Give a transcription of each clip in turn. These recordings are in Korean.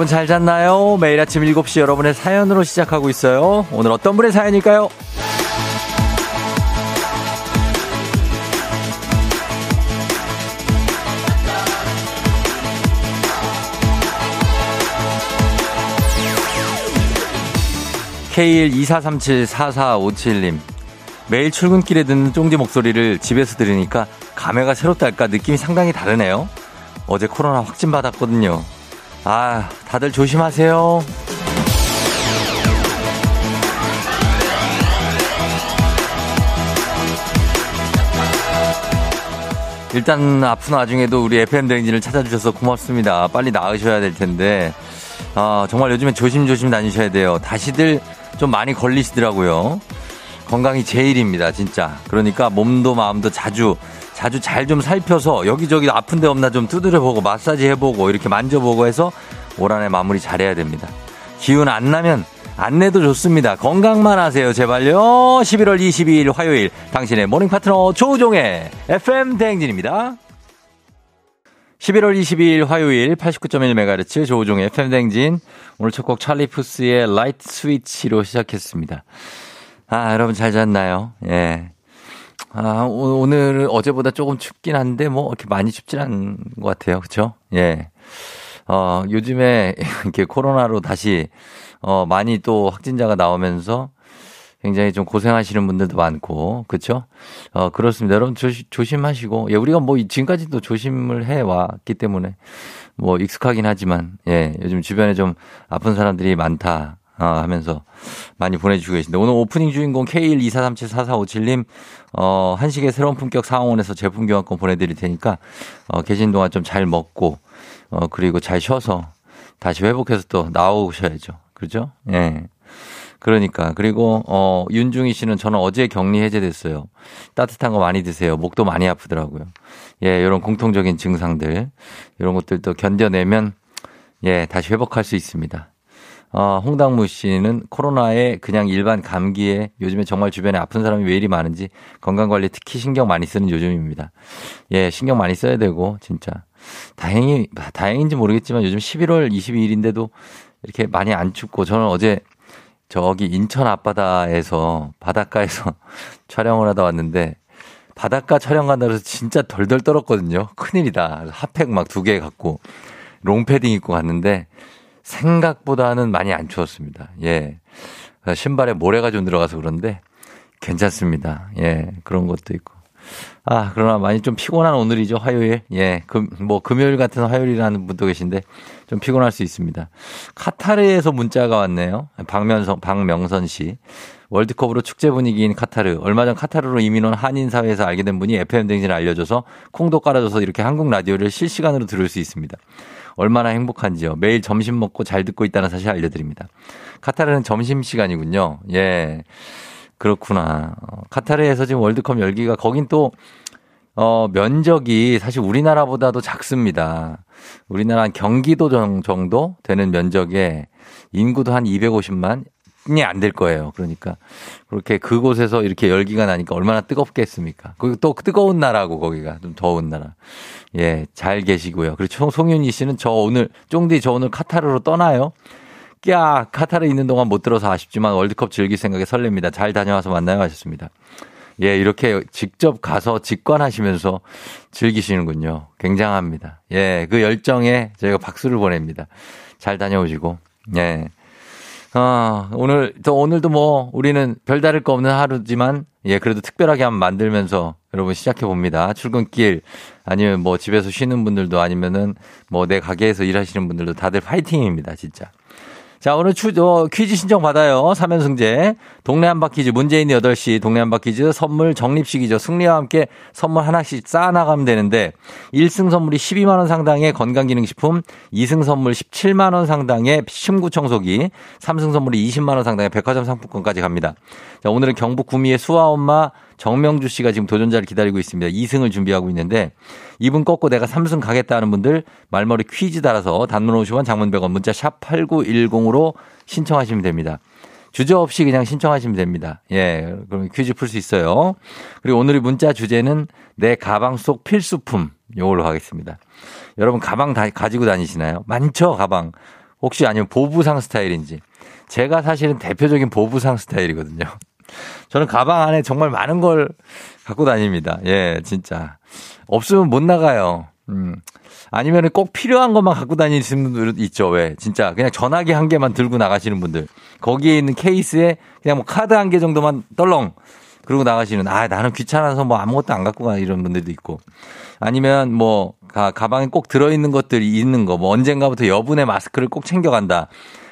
여러분 잘 잤나요? 매일 아침 7시 여러분의 사연으로 시작하고 있어요. 오늘 어떤 분의 사연일까요? K124374457님. 매일 출근길에 듣는 쫑디 목소리를 집에서 들으니까 감회가 새롭달까 느낌이 상당히 다르네요. 어제 코로나 확진 받았거든요. 아, 다들 조심하세요. 일단 아픈 와중에도 우리 FM 대행진을 찾아주셔서 고맙습니다. 빨리 나으셔야 될 텐데. 아, 정말 요즘에 조심조심 다니셔야 돼요. 다시들 좀 많이 걸리시더라고요. 건강이 제일입니다, 진짜. 그러니까 몸도 마음도 자주, 자주 잘 좀 살펴서 여기저기 아픈 데 없나 좀 두드려보고 마사지 해보고 이렇게 만져보고 해서 올 한 해 마무리 잘해야 됩니다. 기운 안 나면 안 내도 좋습니다. 건강만 하세요, 제발요. 11월 22일 화요일 당신의 morning 파트너 조우종의 FM 대행진입니다. 11월 22일 화요일 89.1MHz 조우종의 FM 대행진 오늘 첫 곡 찰리 푸스의 Light Switch로 시작했습니다. 아, 여러분 잘 잤나요? 예. 아, 오늘 어제보다 조금 춥긴 한데 뭐 이렇게 많이 춥진 않은 것 같아요. 그렇죠? 예. 어, 요즘에 이렇게 코로나로 다시 어, 많이 또 확진자가 나오면서 굉장히 좀 고생하시는 분들도 많고, 그쵸? 어, 그렇습니다. 여러분 조시, 조심하시고, 예, 우리가 뭐 지금까지도 조심을 해 왔기 때문에 뭐 익숙하긴 하지만, 예, 요즘 주변에 좀 아픈 사람들이 많다. 어, 하면서 많이 보내주시고 계신데 오늘 오프닝 주인공 K124374457님 어, 한식의 새로운 품격 상황원에서 제품 교환권 보내드릴 테니까 어, 계신 동안 좀 잘 먹고 어, 그리고 잘 쉬어서 다시 회복해서 또 나오셔야죠. 그죠? 예. 그러니까 그리고 어 윤중희 씨는 저는 어제 격리 해제됐어요. 따뜻한 거 많이 드세요. 목도 많이 아프더라고요. 예, 이런 공통적인 증상들 이런 것들도 견뎌내면 예, 다시 회복할 수 있습니다. 어, 홍당무 씨는 코로나에 그냥 일반 감기에 요즘에 정말 주변에 아픈 사람이 왜 이리 많은지 건강관리 특히 신경 많이 쓰는 요즘입니다. 예, 신경 많이 써야 되고, 진짜. 다행히, 다행인지 모르겠지만 요즘 11월 22일인데도 이렇게 많이 안 춥고 저는 어제 저기 인천 앞바다에서 바닷가에서 촬영을 하다 왔는데 바닷가 촬영 간다고 해서 진짜 덜덜 떨었거든요. 큰일이다. 핫팩 막 두 개 갖고 롱패딩 입고 갔는데 생각보다는 많이 안 추웠습니다. 예. 신발에 모래가 좀 들어가서 그런데 괜찮습니다. 예. 그런 것도 있고. 아, 그러나 많이 좀 피곤한 오늘이죠, 화요일. 예, 금, 뭐, 금요일 같은 화요일이라는 분도 계신데 좀 피곤할 수 있습니다. 카타르에서 문자가 왔네요. 박명선, 박명선 씨. 월드컵으로 축제 분위기인 카타르. 얼마 전 카타르로 이민 온 한인 사회에서 알게 된 분이 FM 댕진을 알려줘서 콩도 깔아줘서 이렇게 한국 라디오를 실시간으로 들을 수 있습니다. 얼마나 행복한지요. 매일 점심 먹고 잘 듣고 있다는 사실 알려드립니다. 카타르는 점심 시간이군요. 예. 그렇구나. 어, 카타르에서 지금 월드컵 열기가 거긴 또 어, 면적이 사실 우리나라보다도 작습니다. 우리나라 한 경기도 정도 되는 면적에 인구도 한 250만 이 안 될 거예요. 그러니까 그렇게 그곳에서 이렇게 열기가 나니까 얼마나 뜨겁겠습니까? 그리고 또 뜨거운 나라고 거기가 좀 더운 나라. 예, 잘 계시고요. 그리고 송윤희 씨는 저 오늘 쫑디 저 오늘 카타르로 떠나요. 야, 카타르 있는 동안 못 들어서 아쉽지만 월드컵 즐길 생각에 설렙니다. 잘 다녀와서 만나요 하셨습니다. 예, 이렇게 직접 가서 직관하시면서 즐기시는군요. 굉장합니다. 예, 그 열정에 저희가 박수를 보냅니다. 잘 다녀오시고. 예. 아, 오늘, 또 오늘도 뭐, 우리는 별다를 거 없는 하루지만, 예, 그래도 특별하게 한번 만들면서 여러분 시작해 봅니다. 출근길, 아니면 뭐 집에서 쉬는 분들도 아니면은 뭐 내 가게에서 일하시는 분들도 다들 파이팅입니다, 진짜. 자, 오늘 추, 어, 퀴즈 신청 받아요. 3연승제. 동네 한바퀴즈, 문재인 8시 동네 한바퀴즈 선물 적립식이죠. 승리와 함께 선물 하나씩 쌓아나가면 되는데, 1승 선물이 12만원 상당의 건강기능식품, 2승 선물 17만원 상당의 침구 청소기, 3승 선물이 20만원 상당의 백화점 상품권까지 갑니다. 자, 오늘은 경북 구미의 수아 엄마 정명주 씨가 지금 도전자를 기다리고 있습니다. 2승을 준비하고 있는데 이분 꺾고 내가 3승 가겠다 하는 분들 말머리 퀴즈 달아서 단문 50원 장문 100원 문자 샵 8910으로 신청하시면 됩니다. 주저 없이 그냥 신청하시면 됩니다. 예, 그럼 퀴즈 풀 수 있어요. 그리고 오늘의 문자 주제는 내 가방 속 필수품 요걸로 하겠습니다. 여러분 가방 다 가지고 다니시나요? 많죠, 가방. 혹시 아니면 보부상 스타일인지. 제가 사실은 대표적인 보부상 스타일이거든요. 저는 가방 안에 정말 많은 걸 갖고 다닙니다. 예, 진짜. 없으면 못 나가요. 음. 아니면 꼭 필요한 것만 갖고 다니시는 분들 있죠. 왜? 진짜 그냥 전화기 한 개만 들고 나가시는 분들. 거기에 있는 케이스에 그냥 뭐 카드 한 개 정도만 떨렁 그러고 나가시는 아 나는 귀찮아서 뭐 아무것도 안 갖고 가 이런 분들도 있고 아니면 뭐 가, 가방에 꼭 들어있는 것들이 있는 거 뭐 언젠가부터 여분의 마스크를 꼭 챙겨간다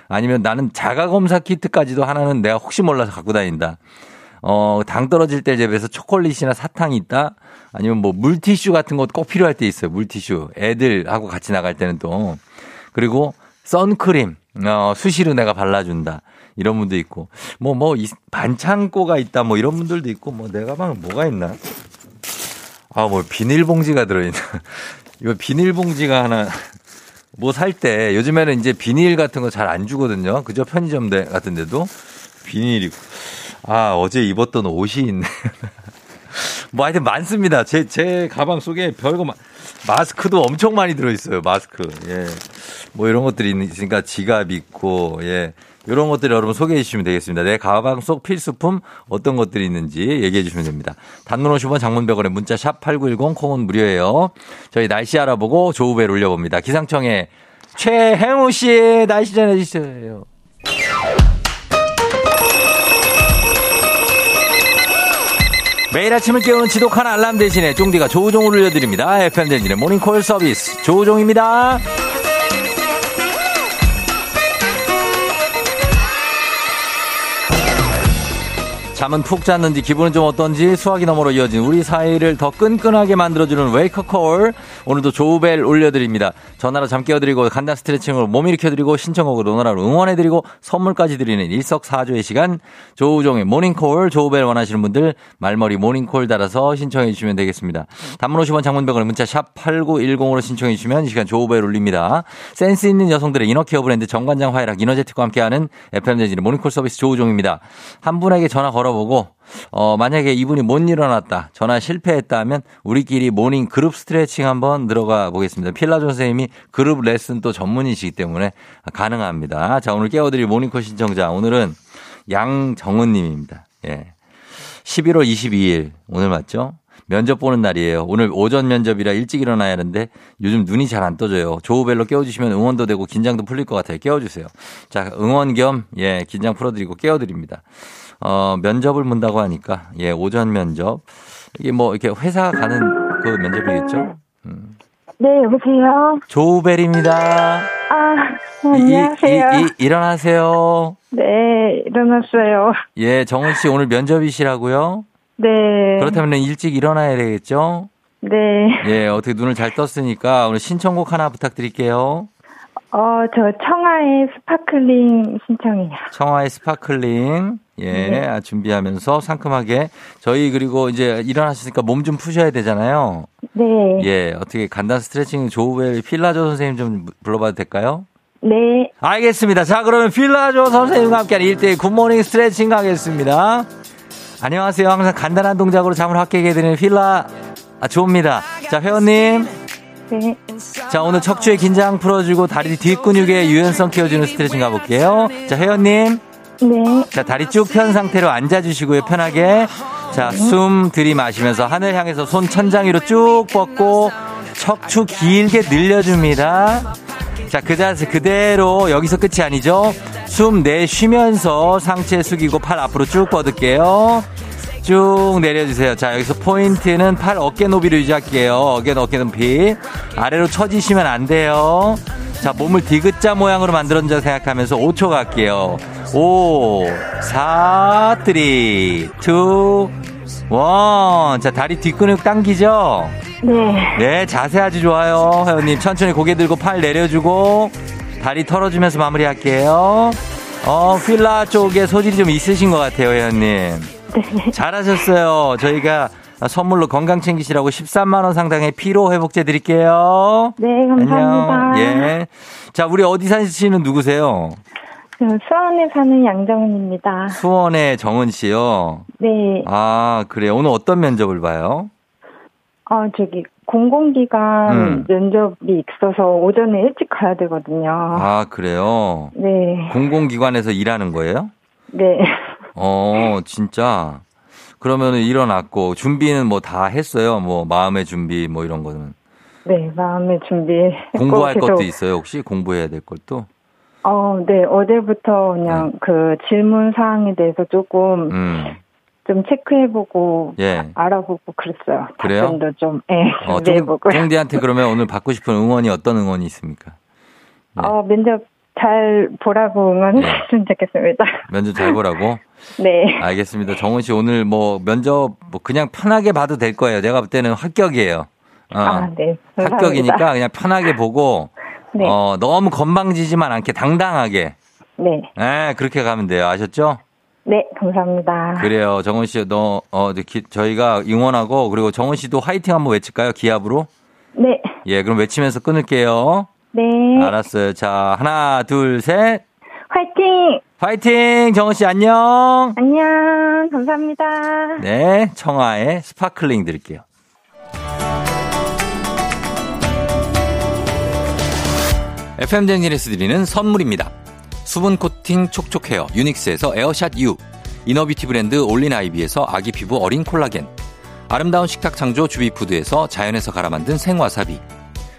아니면 나는 자가 검사 키트까지도 하나는 내가 혹시 몰라서 갖고 다닌다 어, 당 떨어질 때 집에서 초콜릿이나 사탕이 있다? 아니면 뭐 물티슈 같은 것도 꼭 필요할 때 있어요. 물티슈. 애들하고 같이 나갈 때는 또. 그리고 선크림. 어, 수시로 내가 발라준다. 이런 분도 있고. 뭐, 뭐, 반창고가 있다. 뭐 이런 분들도 있고. 뭐, 내 가방은 뭐가 있나? 아, 뭐, 비닐봉지가 들어있나. 이거 비닐봉지가 하나. 뭐 살 때 요즘에는 이제 비닐 같은 거 잘 안 주거든요. 그저 편의점 같은 데도 비닐이고. 아, 어제 입었던 옷이 있네. 뭐 하여튼 많습니다. 제, 제 가방 속에 별거 마, 마스크도 엄청 많이 들어있어요. 마스크. 예. 뭐 이런 것들이 있으니까 지갑 있고, 예. 이런 것들 여러분 소개해 주시면 되겠습니다. 내 가방 속 필수품 어떤 것들이 있는지 얘기해 주시면 됩니다. 단문 50원 장문백원에 문자 샵 8910 콩은 무료예요. 저희 날씨 알아보고 조우벨 올려봅니다. 기상청에 최행우 씨의 날씨 전해주세요. 매일 아침을 깨우는 지독한 알람 대신에 쫑디가 조우종을 올려드립니다. FM댕진의 모닝콜 서비스 조우종입니다. 잠은 푹 잤는지 기분은 좀 어떤지 수학이 너머로 이어진 우리 사이를 더 끈끈하게 만들어주는 웨이커콜 오늘도 조우벨 올려드립니다. 전화로 잠 깨워드리고 간단 스트레칭으로 몸 일으켜드리고 신청곡으로 오늘하루 응원해드리고 선물까지 드리는 일석사조의 시간 조우종의 모닝콜 조우벨 원하시는 분들 말머리 모닝콜 달아서 신청해 주시면 되겠습니다. 단문 50원 장문백원 문자 샵 8910으로 신청해 주시면 이 시간 조우벨 올립니다. 센스 있는 여성들의 inner care 브랜드 정관장 화이락 이너제틱과 함께하는 FM대행진의 모닝콜 서비스 조우종입니다. 한 분에게 전화 걸어 걸어보고 어, 만약에 이분이 못 일어났다, 전화 실패했다 하면 우리끼리 morning 그룹 스트레칭 한번 들어가 보겠습니다. 필라조 선생님이 그룹 레슨 또 전문이시기 때문에 가능합니다. 자, 오늘 깨워드릴 모닝콜 신청자, 오늘은 양정은 님입니다. 예. 11월 22일, 오늘 맞죠? 면접 보는 날이에요. 오늘 오전 면접이라 일찍 일어나야 하는데 요즘 눈이 잘 안 떠져요. 조우벨로 깨워주시면 응원도 되고 긴장도 풀릴 것 같아요. 깨워주세요. 자, 응원 겸, 예, 긴장 풀어드리고 깨워드립니다. 어, 면접을 문다고 하니까, 예, 오전 면접. 이게 뭐, 이렇게 회사 가는 그 면접이겠죠? 음. 네, 여보세요? 조우벨입니다. 아, 안녕하세요. 이, 이, 이, 일어나세요. 네, 일어났어요. 예, 정은 씨 오늘 면접이시라고요? 네. 그렇다면 일찍 일어나야 되겠죠? 네. 예, 어떻게 눈을 잘 떴으니까 오늘 신청곡 하나 부탁드릴게요. 어, 저 청하의 Sparkling 신청이요. 청하의 Sparkling. 예, 네. 준비하면서 상큼하게 저희 그리고 이제 일어나셨으니까 몸 좀 푸셔야 되잖아요. 네. 예, 어떻게 간단 스트레칭 조우벨 필라조 선생님 좀 불러봐도 될까요? 네. 알겠습니다. 자, 그러면 필라조 선생님과 함께하는 1대1 굿모닝 스트레칭 가겠습니다. 안녕하세요. 항상 간단한 동작으로 잠을 확 깨게 되는 필라 아, 조입니다. 자, 회원님. 네. 자, 오늘 척추의 긴장 풀어주고 다리 뒷근육의 유연성 키워주는 스트레칭 가볼게요. 자, 회원님. 네. 자, 다리 쭉 편 상태로 앉아주시고요, 편하게. 자, 숨 들이마시면서 하늘 향해서 손 천장 위로 쭉 뻗고 척추 길게 늘려줍니다. 자, 그 자세 그대로 여기서 끝이 아니죠? 숨 내쉬면서 상체 숙이고 팔 앞으로 쭉 뻗을게요. 쭉 내려주세요. 자, 여기서 포인트는 팔 어깨 높이를 유지할게요. 어깨 어깨 높이. 아래로 처지시면 안 돼요. 자, 몸을 디귿자 모양으로 만들었는지 생각하면서 5초 갈게요. 5, 4, 3, 2, 1. 자, 다리 뒷근육 당기죠? 네. 네, 자세 아주 좋아요. 회원님, 천천히 고개 들고 팔 내려주고, 다리 털어주면서 마무리할게요. 어, 필라 쪽에 소질이 좀 있으신 것 같아요, 회원님. 네. 잘하셨어요. 저희가 선물로 건강 챙기시라고 13만 원 상당의 피로 회복제 드릴게요. 네, 감사합니다. 안녕. 예. 자, 우리 어디 사시는 누구세요? 저 수원에 사는 양정은입니다. 수원의 정은 씨요? 네. 아, 그래요. 오늘 어떤 면접을 봐요? 어, 저기, 공공기관 음. 면접이 있어서 오전에 일찍 가야 되거든요. 아, 그래요? 네, 공공기관에서 일하는 거예요? 네. 어, 진짜. 그러면은 일어났고, 준비는 뭐 다 했어요? 뭐, 마음의 준비, 뭐 이런 거는. 네, 마음의 준비. 공부할 계속, 것도 있어요, 혹시? 공부해야 될 것도? 어, 네, 어제부터 그냥 그 질문 사항에 대해서 조금 음, 좀 체크해보고 예. 알아보고 그랬어요. 그래요? 답변도 좀, 예, 어, 쫑, 준비해보고요. 쫑디한테 그러면 오늘 받고 싶은 응원이 어떤 응원이 있습니까? 네. 어, 면접 잘 보라고 응원했으면 좋겠습니다. 면접 잘 보라고? 네. 알겠습니다. 정은 씨 오늘 뭐 면접 뭐 그냥 편하게 봐도 될 거예요. 내가 볼 때는 합격이에요. 어, 아, 네. 감사합니다. 합격이니까 그냥 편하게 보고 네. 어, 너무 건방지지만 않게 당당하게 네. 예, 그렇게 가면 돼요. 아셨죠? 네, 감사합니다. 그래요. 정은 씨, 너, 어, 기- 저희가 응원하고, 그리고 정은 씨도 화이팅 한번 외칠까요? 기합으로? 네. 예, 그럼 외치면서 끊을게요. 네. 알았어요. 자, 하나, 둘, 셋. 화이팅! 화이팅! 정은 씨, 안녕! 안녕. 감사합니다. 네, 청하의 Sparkling 드릴게요. FM 대행진에서 드리는 선물입니다. 수분 코팅 촉촉 헤어 유닉스에서 에어샷 U inner beauty 브랜드 올린 아이비에서 아기 피부 어린 콜라겐 아름다운 식탁 창조 주비푸드에서 자연에서 갈아 만든 생와사비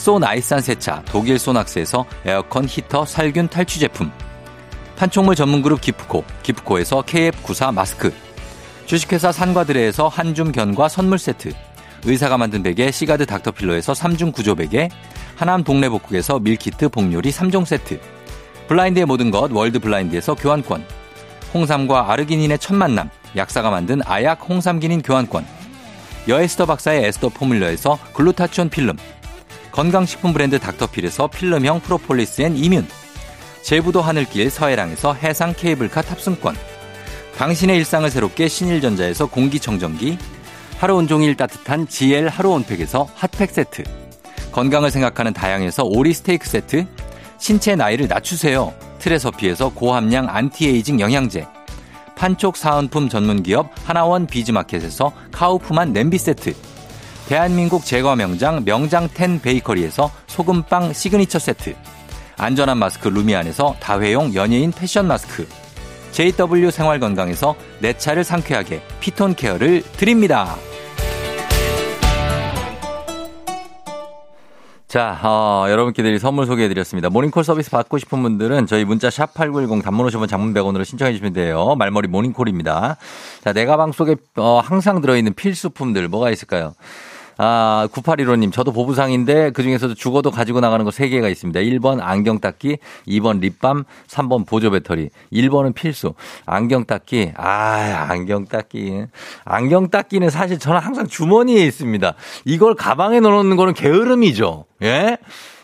소 나이산 세차 독일 소낙스에서 에어컨 히터 살균 탈취 제품. 판촉물 전문 그룹 기프코 기프코에서 KF94 마스크. 주식회사 산과드레에서 한줌 견과 선물 세트. 의사가 만든 베개 시가드 닥터필러에서 3중 구조 베개. 하남 동래복국에서 밀키트 복요리 3종 세트. 블라인드의 모든 것 월드 블라인드에서 교환권. 홍삼과 아르기닌의 첫 만남. 약사가 만든 아약 홍삼기닌 교환권. 여에스더 박사의 에스더 포뮬러에서 글루타치온 필름 건강식품 브랜드 닥터필에서 필름형 프로폴리스 and immune. 제부도 하늘길 서해랑에서 해상 케이블카 탑승권. 당신의 일상을 새롭게 신일전자에서 공기청정기. 하루 온종일 따뜻한 GL 하루 온팩에서 핫팩 세트. 건강을 생각하는 다향에서 오리 스테이크 세트. 신체 나이를 낮추세요. 트레서피에서 고함량 안티에이징 영양제. 판촉 사은품 전문기업 하나원 비즈마켓에서 카우프만 냄비 세트 대한민국 제과 명장 명장텐 베이커리에서 소금빵 시그니처 세트 안전한 마스크 루미안에서 다회용 연예인 패션 마스크 JW 생활건강에서 내 차를 상쾌하게 피톤 케어를 드립니다. 자, 어, 여러분께 드릴 선물 소개해드렸습니다. 모닝콜 서비스 받고 싶은 분들은 저희 문자 샵 8910 단문 오시면 장문 100원으로 신청해 주시면 돼요. 말머리 모닝콜입니다. 자, 내 가방 속에 어, 항상 들어있는 필수품들 뭐가 있을까요? 아, 9815님, 저도 보부상인데 그 중에서도 죽어도 가지고 나가는 거 3개가 있습니다. 1번 안경 닦기, 2번 립밤, 3번 보조 배터리. 1번은 필수. 안경 닦기, 아, 안경 닦기. 안경 닦기는 사실 저는 항상 주머니에 있습니다. 이걸 가방에 넣어 놓는 거는 게으름이죠. 예?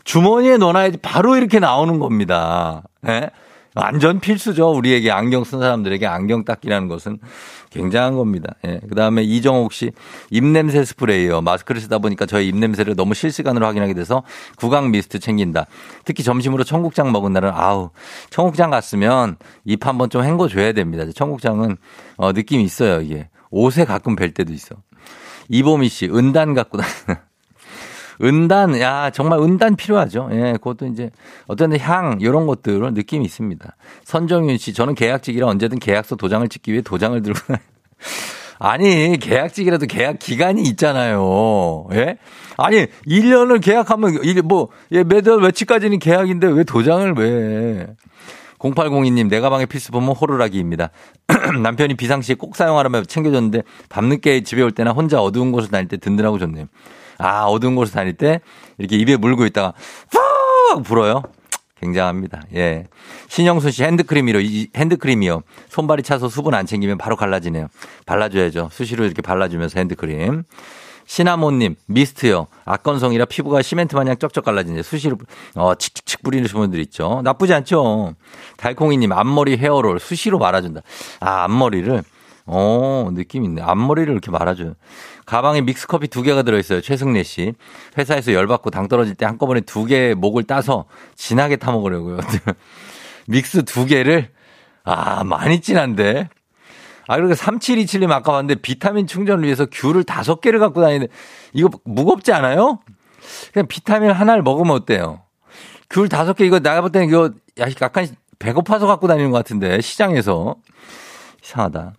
주머니에 넣어놔야지 바로 이렇게 나오는 겁니다. 예? 완전 필수죠. 우리에게 안경 쓴 사람들에게 안경 닦기라는 것은 굉장한 겁니다. 예. 그 다음에 이정옥 씨, 입냄새 스프레이요. 마스크를 쓰다 보니까 저의 입냄새를 너무 실시간으로 확인하게 돼서 구강 미스트 챙긴다. 특히 점심으로 청국장 먹은 날은 아우, 청국장 갔으면 입 한번 좀 헹궈줘야 됩니다. 청국장은 어, 느낌이 있어요. 이게. 옷에 가끔 뵐 때도 있어. 이보미 씨, 은단 갖고 다니는. 은단, 야, 정말 은단 필요하죠. 예, 그것도 이제 어떤 향, 이런 것들은 느낌이 있습니다. 선정윤 씨, 저는 계약직이라 언제든 계약서 도장을 찍기 위해 도장을 들고. 아니, 계약직이라도 계약 기간이 있잖아요. 예? 아니, 1년을 계약하면, 일, 뭐, 예, 매달 며칠까지는 계약인데 왜 도장을 왜. 0802님, 내 가방의 필수품은 호루라기입니다. 남편이 비상시에 꼭 사용하라며 챙겨줬는데 밤늦게 집에 올 때나 혼자 어두운 곳을 다닐 때 든든하고 좋네요. 아, 어두운 곳을 다닐 때 이렇게 입에 물고 있다가 푹 불어요. 굉장합니다. 예. 신영순 씨 핸드크림이요. 이 핸드크림이요. 손발이 차서 수분 안 챙기면 바로 갈라지네요. 발라줘야죠. 수시로 이렇게 발라주면서 핸드크림. 시나몬님, 미스트요. 악건성이라 피부가 시멘트 마냥 쩍쩍 갈라지는데 수시로, 어, 칙칙칙 뿌리는 분들 있죠. 나쁘지 않죠. 달콩이님, 앞머리 헤어롤 수시로 말아준다. 아, 앞머리를. 어, 느낌 있네. 앞머리를 이렇게 말아줘요. 가방에 믹스커피 두 개가 들어있어요. 최승래 씨. 회사에서 열받고 당 떨어질 때 한꺼번에 두 개 목을 따서 진하게 타먹으려고요. 믹스 두 개를? 아, 많이 진한데? 아, 그리고 3727님 아까 봤는데 비타민 충전을 위해서 귤을 다섯 개를 갖고 다니는데 이거 무겁지 않아요? 그냥 비타민 하나를 먹으면 어때요? 귤 다섯 개 이거 내가 볼 때는 이거 약간 배고파서 갖고 다니는 것 같은데 시장에서 이상하다.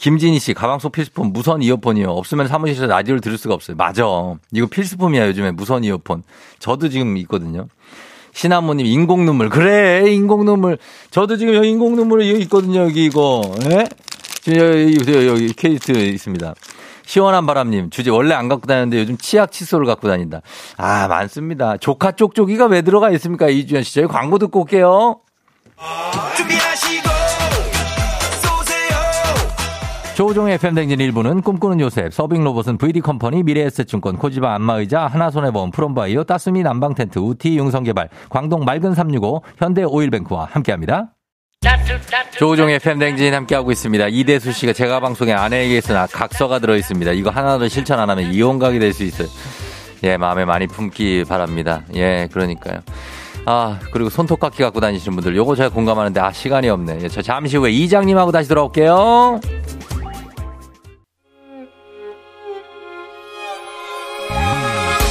김진희 씨 가방 속 필수품 무선 이어폰이요. 없으면 사무실에서 라디오를 들을 수가 없어요. 맞아. 이거 필수품이야 요즘에 무선 이어폰. 저도 지금 있거든요. 신한모님 인공 눈물 그래 인공 눈물 저도 지금 여기 인공 눈물이 있거든요 여기 이거 예? 여기, 여기, 여기 케이스 있습니다. 시원한 바람님, 주제 원래 안 갖고 다녔는데 요즘 치약 칫솔을 갖고 다닌다. 아, 많습니다. 조카 쪽쪽이가 왜 들어가 있습니까? 이주연 씨. 저희 광고 듣고 올게요. 준비하시고, 조종의 FM댕진 1부는 꿈꾸는 요셉, 서빙 로봇은 VD컴퍼니, 미래에셋증권, 코지바 안마의자, 하나손해보험, 프롬바이오, 따스미 난방텐트, 우티 융성개발, 광동 맑은 365, 현대 오일뱅크와 함께합니다. 조우종의 팬댕진 함께하고 있습니다. 이대수 씨가 제가 방송에 아내에게서 각서가 들어있습니다. 이거 하나도 실천 안 하면 이혼각이 될 수 있어요. 예, 마음에 많이 품기 바랍니다. 예, 그러니까요. 아, 그리고 손톱깎이 갖고 다니시는 분들, 요거 제가 공감하는데, 아, 시간이 없네. 예, 저 잠시 후에 이장님하고 다시 돌아올게요.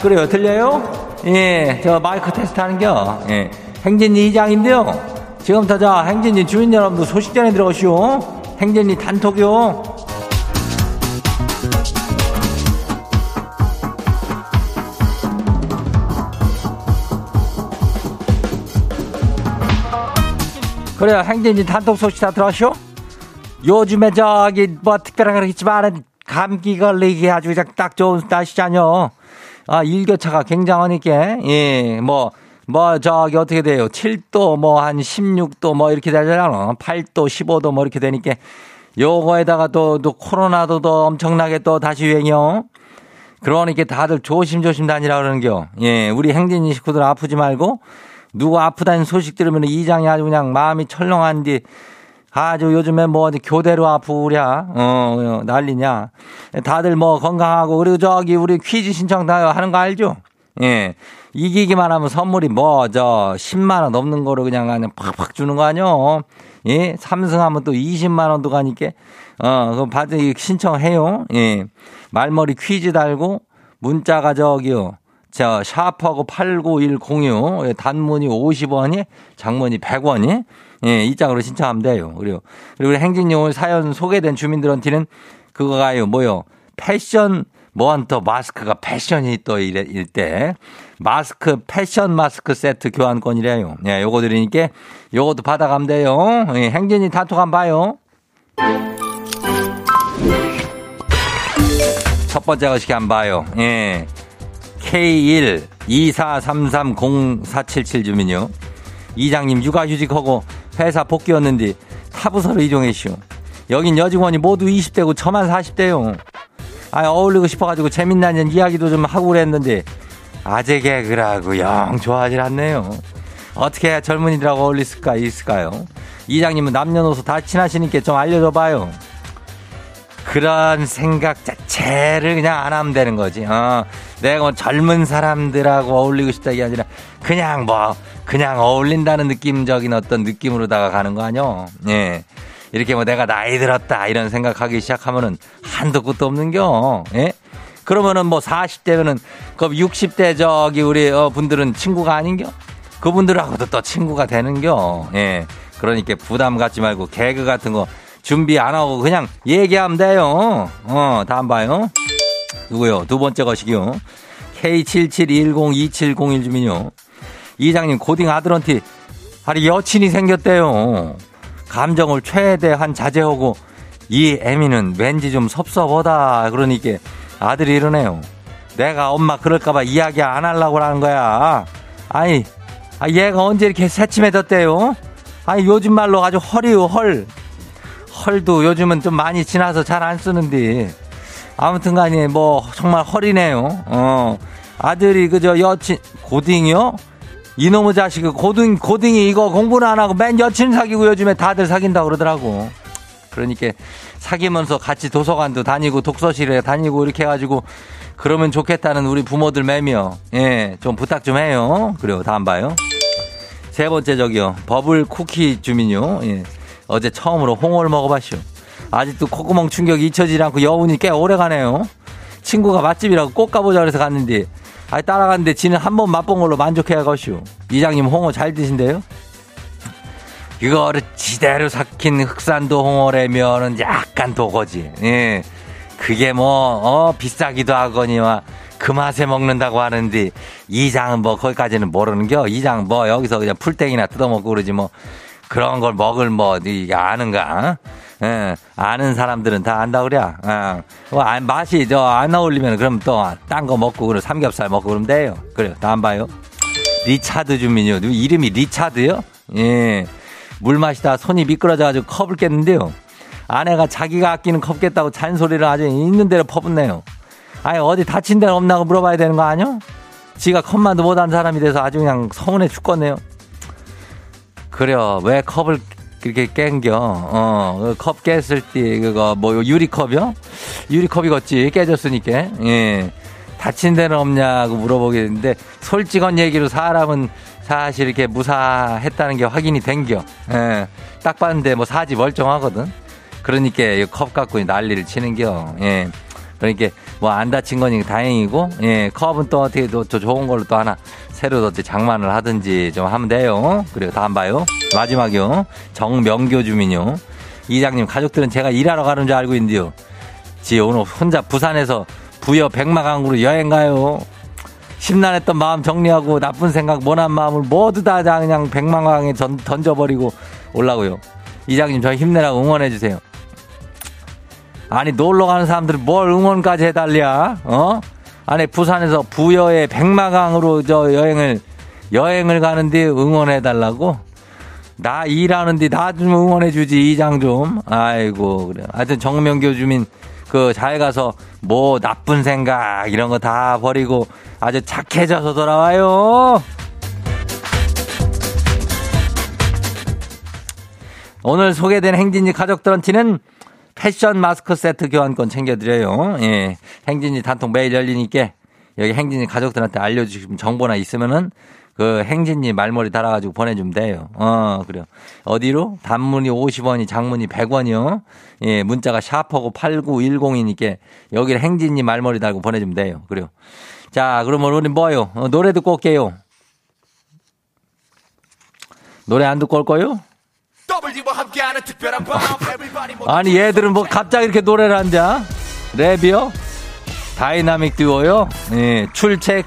그래요. 들려요? 예, 저 마이크 테스트 하는겨. 예. 행진리 이장인데요. 지금부터 저 행진리 주민 여러분들 소식 전해 들어오시오. 행진리 단톡요. 그래요. 행진리 단톡 소식 다 들었쇼? 요즘에 저기 뭐 특별한 거 있지만 감기 걸리기 아주 그냥 딱 좋은 날씨잖요. 아, 일교차가 굉장하니까, 예, 뭐, 뭐, 저기 어떻게 돼요? 7도, 뭐, 한 16도, 뭐, 이렇게 되잖아. 8도, 15도, 뭐, 이렇게 되니까, 요거에다가 또, 또, 코로나도 또 엄청나게 또 다시 유행이요. 그러니까 다들 조심조심 다니라 그러는겨. 예, 우리 행진이 식구들 아프지 말고, 누구 아프다는 소식 들으면 이장이 아주 그냥 마음이 철렁한 뒤, 아주 요즘에 뭐 교대로 아프랴, 어, 어, 난리냐. 다들 뭐 건강하고, 그리고 저기 우리 퀴즈 신청 다 하는 거 알죠? 예. 이기기만 하면 선물이 뭐, 저, 10만원 넘는 거로 그냥 그냥 팍팍 주는 거 아니요? 예. 삼승하면 또 20만원도 가니까, 어, 그럼 받으, 신청해요. 예. 말머리 퀴즈 달고, 문자가 저기요. 저, 샤프하고 89106, 예, 단문이 50원이, 장문이 100원이, 예, 이 짝으로 신청하면 돼요. 그리고, 그리고 행진용 사연 소개된 주민들한테는 그거가요, 뭐요. 패션, 뭐한터 마스크가 패션이 또 이래, 일 때. 마스크, 패션 마스크 세트 교환권이래요. 예, 요거 드리니까 요것도 받아가면 돼요. 예, 행진이 단톡 한번 봐요. 첫 번째 것이 한번 봐요. 예. K1 24330477 주민요. 이장님 육아휴직하고 회사 복귀였는데 타부서로 이동했슈. 여긴 여직원이 모두 20대고 저만 40대요. 아 어울리고 싶어가지고 재밌는 이야기도 좀 하고 그랬는데 아재 개그라고 영 좋아하질 않네요. 어떻게 젊은이들하고 어울릴 수가 있을까요? 이장님은 남녀노소 다 친하시니까 좀 알려줘봐요. 그런 생각 자체를 그냥 안 하면 되는 거지. 어, 내가 뭐 젊은 사람들하고 어울리고 싶다 이 아니라 그냥 뭐 그냥 어울린다는 느낌적인 어떤 느낌으로다가 가는 거 아니요? 예. 이렇게 뭐 내가 나이 들었다 이런 생각하기 시작하면은 한도 끝도 없는겨. 예? 그러면은 뭐 40대면은 그 60대 저기 우리 어 분들은 친구가 아닌겨? 그분들하고도 또 친구가 되는겨. 예. 그러니까 부담 갖지 말고 개그 같은 거 준비 안 하고 그냥 얘기하면 돼요. 어, 다음 봐요. 누구요? 두 번째 것이기요. K77102701 주민요. 이장님 고딩 아들한테 아니 여친이 생겼대요. 감정을 최대한 자제하고 이 애미는 왠지 좀 섭섭하다 그러니까 아들이 이러네요. 내가 엄마 그럴까봐 이야기 안 하려고 하는 거야. 아니, 아, 얘가 언제 이렇게 새침해졌대요? 아니, 요즘 말로 아주 헐이요, 헐. 헐도 요즘은 좀 많이 지나서 잘 안 쓰는데. 아무튼 간에 뭐, 정말 헐이네요. 어. 아들이 그저 여친, 고딩이요? 이놈의 자식, 고등, 고딩이 이거 공부는 안 하고 맨 여친 사귀고 요즘에 다들 사귄다고 그러더라고. 그러니까 사귀면서 같이 도서관도 다니고 독서실에 다니고 이렇게 해가지고 그러면 좋겠다는 우리 부모들 매며 예, 좀 부탁 좀 해요. 그래요. 다음 봐요. 세 번째 저기요. 버블 쿠키 주민요. 예. 어제 처음으로 홍어를 먹어봤쇼. 아직도 콧구멍 충격이 잊혀지지 않고 여운이 꽤 오래 가네요. 친구가 맛집이라고 꼭 가보자 그래서 갔는데 아 따라갔는데 지는 한 번 맛본 걸로 만족해야 것이오. 이장님 홍어 잘 드신대요? 이거를 지대로 삭힌 흑산도 홍어라면은 약간 도거지. 예. 그게 뭐, 어, 비싸기도 하거니와 그 맛에 먹는다고 하는데 이장은 뭐 거기까지는 모르는 겨. 이장 뭐 여기서 그냥 풀땡이나 뜯어먹고 그러지 뭐 그런 걸 먹을 뭐 네가 아는가? 예, 아는 사람들은 다 안다 그래. 어. 뭐, 아, 맛이 저 안 어울리면 그럼 또 딴 거 먹고 그럼 삼겹살 먹고 그러면 돼요. 그래요. 다음 봐요. 리차드 주민요. 이름이 리차드요? 예. 물 마시다 손이 미끄러져가지고 컵을 깼는데요. 아내가 자기가 아끼는 컵 깼다고 잔소리를 아주 있는 대로 퍼붓네요. 아니 어디 다친 데는 없나고 물어봐야 되는 거 아니요? 지가 컵만도 못한 사람이 돼서 아주 그냥 서운해 죽겠네요. 그래요. 왜 컵을 그렇게 깬겨? 어, 그컵 깼을 때 그거 뭐 유리컵이요? 유리컵이겠지 깨졌으니까. 예. 다친 데는 없냐고 물어보겠는데 솔직한 얘기로 사람은 사실 이렇게 무사했다는 게 확인이 된겨. 예. 딱 봤는데 뭐 사지 멀쩡하거든. 그러니까 컵 갖고 난리를 치는겨. 예. 그러니까 뭐 안 다친 거니까 다행이고, 예. 컵은 또 어떻게 또 좋은 걸로 또 하나 새로 어떻게 장만을 하든지 좀 하면 돼요. 그리고 다음 봐요. 마지막이요. 정명교 주민요. 이장님 가족들은 제가 일하러 가는 줄 알고 있는데요. 지 오늘 혼자 부산에서 부여 백마강으로 여행 가요. 심란했던 마음 정리하고 나쁜 생각, 모난 마음을 모두 다 그냥 백마강에 던져버리고 올라고요. 이장님 저희 힘내라고 응원해주세요. 아니 놀러 가는 사람들은 뭘 응원까지 해달랴? 어? 아니 부산에서 부여의 백마강으로 저 여행을 여행을 가는데 응원해 달라고? 나 일하는데 나 좀 응원해 주지 이장 좀. 아이고 그래. 하여튼 정명교 주민 그 잘 가서 뭐 나쁜 생각 이런 거 다 버리고 아주 착해져서 돌아와요. 오늘 소개된 행진이 가족들한테는 패션 마스크 세트 교환권 챙겨드려요. 예. 행진이 단통 매일 열리니까 여기 행진이 가족들한테 알려주시면 정보나 있으면은 그 행진이 말머리 달아가지고 보내주면 돼요. 어, 그래요. 어디로? 단문이 50원이, 장문이 100원이요. 예, 문자가 샤퍼고 8910이니까 여기 행진이 말머리 달고 보내주면 돼요. 그래요. 자, 그러면 우리 뭐요? 어, 노래 듣고 올게요. 노래 안 듣고 올 거요? 아니 얘들은 뭐 갑자기 이렇게 노래를 한자 랩이요? 다이나믹 듀오요? 예, 출첵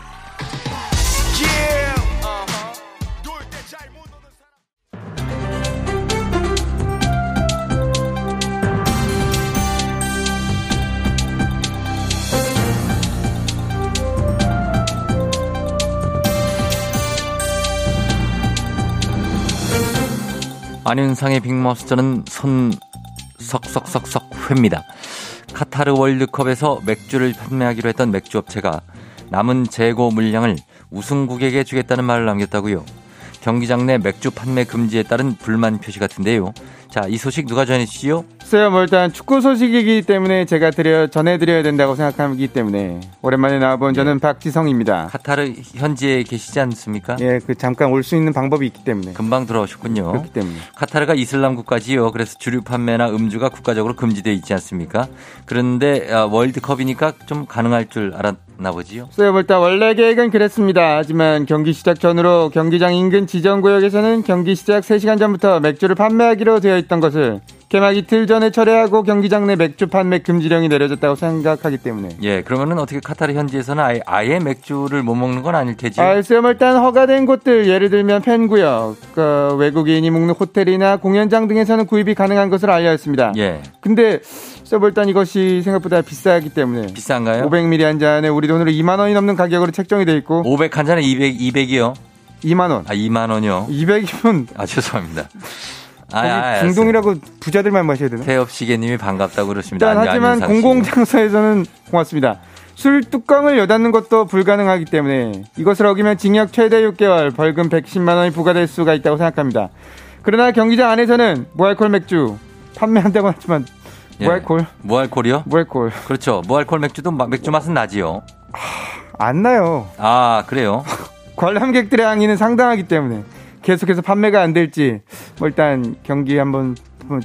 안윤상의 빅머스터는 손 석석석석 회입니다. 카타르 월드컵에서 맥주를 판매하기로 했던 맥주 업체가 남은 재고 물량을 우승국에게 주겠다는 말을 남겼다고요. 경기장 내 맥주 판매 금지에 따른 불만 표시 같은데요. 자, 이 소식 누가 전해주시죠? 글쎄요, 뭐 일단 축구 소식이기 때문에 제가 드려, 전해드려야 된다고 생각하기 때문에 오랜만에 나와본 저는 박지성입니다. 카타르 현지에 계시지 않습니까? 예, 그 잠깐 올 수 있는 방법이 있기 때문에. 금방 들어오셨군요. 그렇기 때문에. 카타르가 이슬람 국가지요. 그래서 주류 판매나 음주가 국가적으로 금지되어 있지 않습니까? 그런데 아, 월드컵이니까 좀 가능할 줄 알았나 보지요? 글쎄요, 뭐 일단 원래 계획은 그랬습니다. 하지만 경기 시작 전으로 경기장 인근 지정 구역에서는 경기 시작 3시간 전부터 맥주를 판매하기로 되어 있던 것을 개막 이틀 전에 철회하고 경기장 내 맥주 판매 금지령이 내려졌다고 생각하기 때문에. 예, 그러면은 어떻게 카타르 현지에서는 아예, 아예 맥주를 못 먹는 건 아닐 테지. 알쓰면 일단 허가된 곳들 예를 들면 팬구역, 그 외국인이 묵는 호텔이나 공연장 등에서는 구입이 가능한 것으로 알려 있습니다. 예. 근데 써볼단 이것이 생각보다 비싸기 때문에 비싼가요? 500ml 한 잔에 우리 돈으로 2만 원이 넘는 가격으로 책정이 돼 있고 500 한 잔에 200, 200이요? 2만 원. 아, 2만 원이요? 200이면 아, 죄송합니다. 아, 중동이라고 부자들만 마셔야 되나? 태엽시계님이 반갑다고 그러십니다. 일단 하지만. 공공장소에서는 고맙습니다. 술 뚜껑을 여닫는 것도 불가능하기 때문에 이것을 어기면 징역 최대 6개월, 벌금 110만 원이 부과될 수가 있다고 생각합니다. 그러나 경기장 안에서는 무알콜 맥주 판매한다고 하지만 예. 무알콜, 무알콜이요? 무알콜 그렇죠. 무알콜 맥주도 마- 맥주 맛은 나지요. 안 나요. 아, 그래요? 관람객들의 항의는 상당하기 때문에 계속해서 판매가 안 될지 뭐 일단 경기 한번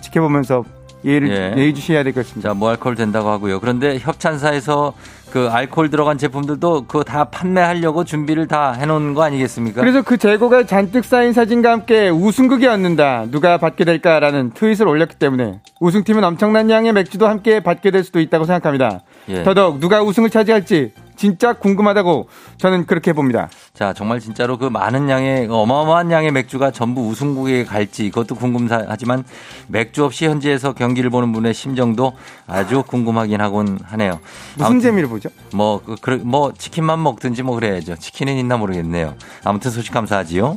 지켜보면서 예의를 예. 예의 주셔야 될 것 같습니다. 자, 무알콜 된다고 하고요. 그런데 협찬사에서 그 알콜 들어간 제품들도 그거 다 판매하려고 준비를 다 해놓은 거 아니겠습니까? 그래서 그 재고가 잔뜩 쌓인 사진과 함께 우승극이 얻는다. 누가 받게 될까라는 트윗을 올렸기 때문에 우승팀은 엄청난 양의 맥주도 함께 받게 될 수도 있다고 생각합니다. 예. 더더욱 누가 우승을 차지할지 진짜 궁금하다고 저는 그렇게 봅니다. 자, 정말 진짜로 그 많은 양의 어마어마한 양의 맥주가 전부 우승국에 갈지 그것도 궁금하지만 맥주 없이 현지에서 경기를 보는 분의 심정도 아주 궁금하긴 하곤 하네요. 무슨 재미를 보죠? 뭐, 그, 그, 뭐, 치킨만 먹든지 뭐 그래야죠. 치킨은 있나 모르겠네요. 아무튼 소식 감사하지요.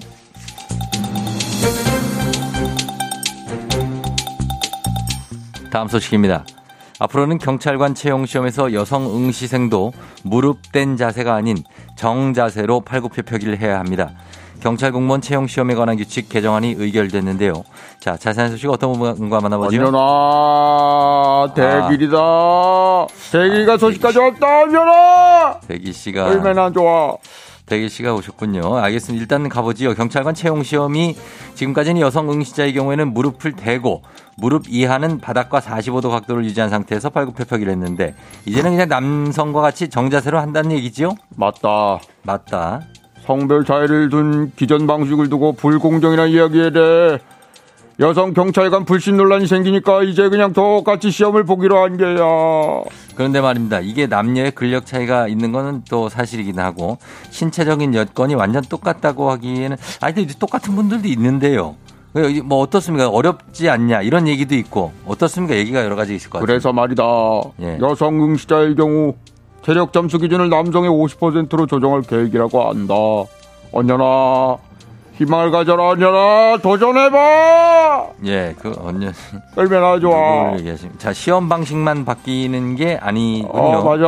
다음 소식입니다. 앞으로는 경찰관 채용 시험에서 여성 응시생도 무릎된 자세가 아닌 정자세로 팔굽혀 펴기를 해야 합니다. 경찰 공무원 채용 시험에 관한 규칙 개정안이 의결됐는데요. 자, 자세한 소식 어떤 분과 만나보죠? 안녕하 대길이다. 대길이가 소식까지 왔다. 안녕하. 대기 씨가 얼마나 좋아. 대기 씨가 오셨군요. 알겠습니다. 일단 가보지요. 경찰관 채용 시험이 지금까지는 여성 응시자의 경우에는 무릎을 대고 무릎 이하는 바닥과 45도 각도를 유지한 상태에서 팔굽혀펴기를 했는데 이제는 그냥 남성과 같이 정자세로 한다는 얘기지요? 맞다. 맞다. 성별 차이를 둔 기존 방식을 두고 불공정이라는 이야기에 대해 여성 경찰관 불신 논란이 생기니까 이제 그냥 똑같이 시험을 보기로 한 게야. 그런데 말입니다. 이게 남녀의 근력 차이가 있는 거는 또 사실이긴 하고 신체적인 여건이 완전 똑같다고 하기에는 아니 근데 똑같은 분들도 있는데요. 그뭐 어떻습니까? 어렵지 않냐 이런 얘기도 있고 어떻습니까? 얘기가 여러 가지 있을 것 같아요. 그래서 말이다. 예. 여성 응시자의 경우 체력 점수 기준을 남성의 50%로 조정할 계획이라고 한다. 언녀나 희망을 가져라 언녀나 도전해봐. 예, 그 언제 얼마나 좋아. 자, 시험 방식만 바뀌는 게 아니군요. 아 맞아.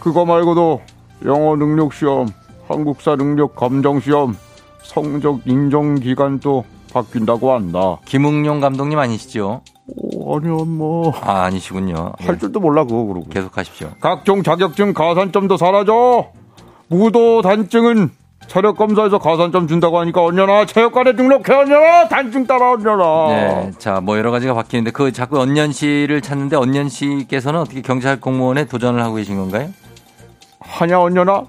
그거 말고도 영어 능력 시험, 한국사 능력 검정 시험, 성적 인정 기간도 바뀐다고 한다. 김웅용 감독님 아니시죠? 오, 아니야 뭐. 아, 아니시군요. 예, 할 줄도 몰라 그거 그러고. 계속 하십시오. 각종 자격증 가산점도 사라져. 무도 단증은 체력 검사에서 가산점 준다고 하니까 언녀나 체육관에 등록해 언녀나 단증 따라 언녀나. 네, 자, 뭐 여러 가지가 바뀌는데 그 자꾸 언년 씨를 찾는데 언년 씨께서는 어떻게 경찰 공무원에 도전을 하고 계신 건가요? 하냐 언녀나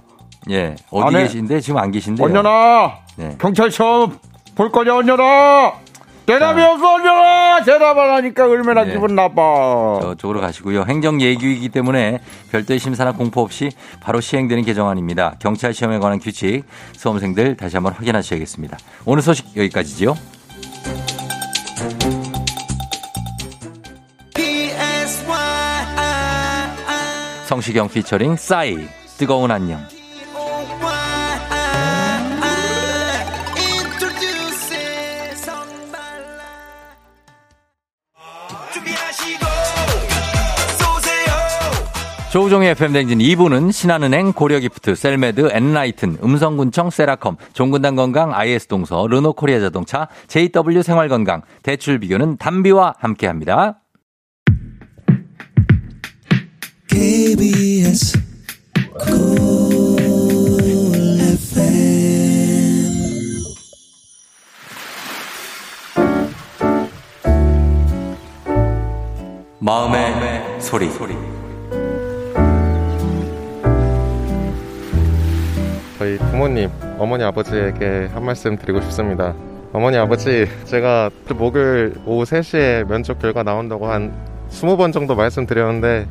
예, 어디. 계신데 지금 안 계신데요. 언녀나 네. 경찰 시험 볼 거냐 언녀나. 대답이 자. 없어 언녀나 대답 안 하니까 얼마나 네. 기분 나빠. 저쪽으로 가시고요. 행정 예규이기 때문에 별도의 심사나 공포 없이 바로 시행되는 개정안입니다. 경찰 시험에 관한 규칙 수험생들 다시 한번 확인하셔야겠습니다. 오늘 소식 여기까지지요. 성시경 피처링 싸이 뜨거운 안녕. 조우종의 FM대행진 2부는 신한은행, 고려기프트, 셀메드, 엔라이튼, 음성군청, 세라컴, 종근당 건강, IS동서, 르노코리아 자동차, JW 생활건강, 대출비교는 담비와 함께합니다. KBS 마음의, 소리. 저희 부모님, 어머니, 아버지에게 한 말씀 드리고 싶습니다. 어머니, 아버지, 제가 목요일 오후 3시에 면접 결과 나온다고 한 20번 정도 말씀드렸는데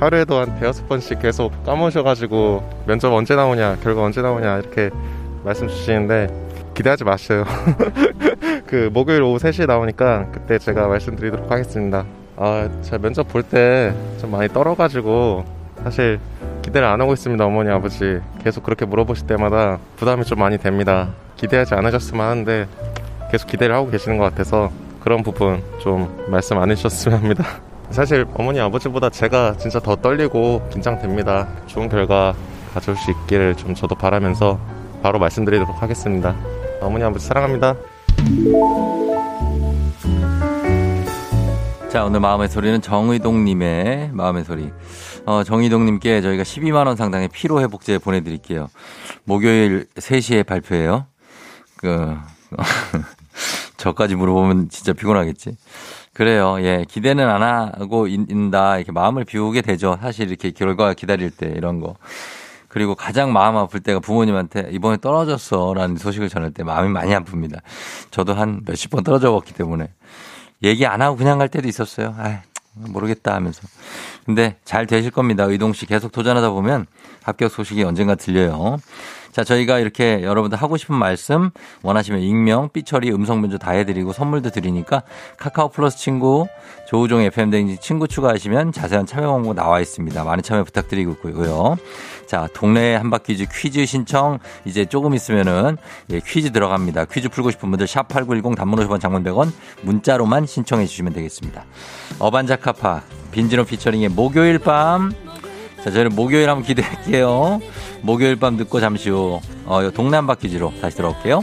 하루에도 한 대여섯 번씩 계속 까먹으셔가지고 면접 언제 나오냐, 결과 언제 나오냐 이렇게 말씀 주시는데 기대하지 마세요. 그 목요일 오후 3시에 나오니까 그때 제가 말씀드리도록 하겠습니다. 아, 제가 면접 볼 때 좀 많이 떨어가지고 사실 기대를 안 하고 있습니다, 어머니, 아버지. 계속 그렇게 물어보실 때마다 부담이 좀 많이 됩니다. 기대하지 않으셨으면 하는데 계속 기대를 하고 계시는 것 같아서 그런 부분 좀 말씀 안 해주셨으면 합니다. 사실 어머니, 아버지보다 제가 진짜 더 떨리고 긴장됩니다. 좋은 결과 가져올 수 있기를 좀 저도 바라면서 바로 말씀드리도록 하겠습니다. 어머니, 아버지 사랑합니다. 자, 오늘 마음의 소리는 정의동님의 마음의 소리. 어, 정의동님께 저희가 12만원 상당의 피로회복제 보내드릴게요. 목요일 3시에 발표해요. 그, 저까지 물어보면 진짜 피곤하겠지. 그래요. 예. 기대는 안 하고 있다. 이렇게 마음을 비우게 되죠. 사실 이렇게 결과 기다릴 때 이런 거. 그리고 가장 마음 아플 때가 부모님한테 이번에 떨어졌어. 라는 소식을 전할 때 마음이 많이 아픕니다. 저도 한 몇십 번 떨어져 봤기 때문에. 얘기 안 하고 그냥 갈 때도 있었어요. 아 모르겠다 하면서. 근데 잘 되실 겁니다. 의동 씨 계속 도전하다 보면 합격 소식이 언젠가 들려요. 자, 저희가 이렇게 여러분들 하고 싶은 말씀 원하시면 익명, 삐처리, 음성 변조 다 해드리고 선물도 드리니까 카카오 플러스 친구, 조우종 FM댕지 친구 추가하시면 자세한 참여 방법 나와 있습니다. 많은 참여 부탁드리고 있고요. 자, 동네 한바퀴즈 퀴즈 신청 이제 조금 있으면은 예, 퀴즈 들어갑니다. 퀴즈 풀고 싶은 분들 샵 8910 단문 50원 장문 100원 문자로만 신청해 주시면 되겠습니다. 어반자카파 빈지노 피처링의 목요일 밤 자, 저희는 목요일 한번 기대할게요. 목요일 밤 듣고 잠시 후 어, 동네 한바퀴즈로 다시 돌아올게요.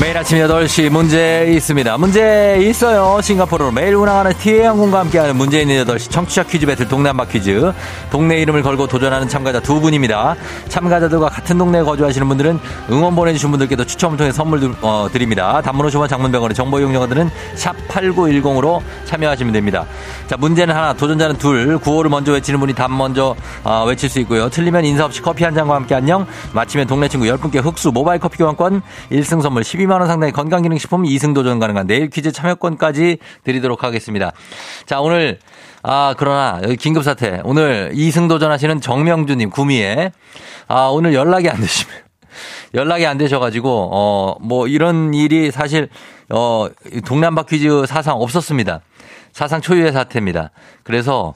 매일 아침 8시 문제 있습니다. 문제 있어요. 싱가포르로 매일 운항하는 티웨이항공과 함께하는 문제 있는 8시 청취자 퀴즈 배틀 한바 퀴즈. 동네 이름을 걸고 도전하는 참가자 두 분입니다. 참가자들과 같은 동네에 거주하시는 분들은 응원 보내주신 분들께도 추첨을 통해 선물 어, 드립니다. 단문 오시원 장문병원의 정보 이용료들은 샵 8910으로 참여하시면 됩니다. 자, 문제는 하나, 도전자는 둘, 구호를 먼저 외치는 분이 답 먼저 어, 외칠 수 있고요. 틀리면 인사 없이 커피 한 잔과 함께 안녕. 마치면 동네 친구 10분께 흑수 모바일 커피 교환권 1승 선물 12 12만원 상당의 건강기능식품 2승 도 전 가능한 내일 퀴즈 참여권까지 드리도록 하겠습니다. 자, 오늘, 아, 그러나, 여기 긴급사태. 오늘 2승 도전 하시는 정명주님, 구미에. 아, 오늘 연락이 안 되시면. 연락이 안 되셔가지고, 어, 뭐, 이런 일이 사실, 어, 동남바 퀴즈 사상 없었습니다. 사상 초유의 사태입니다. 그래서,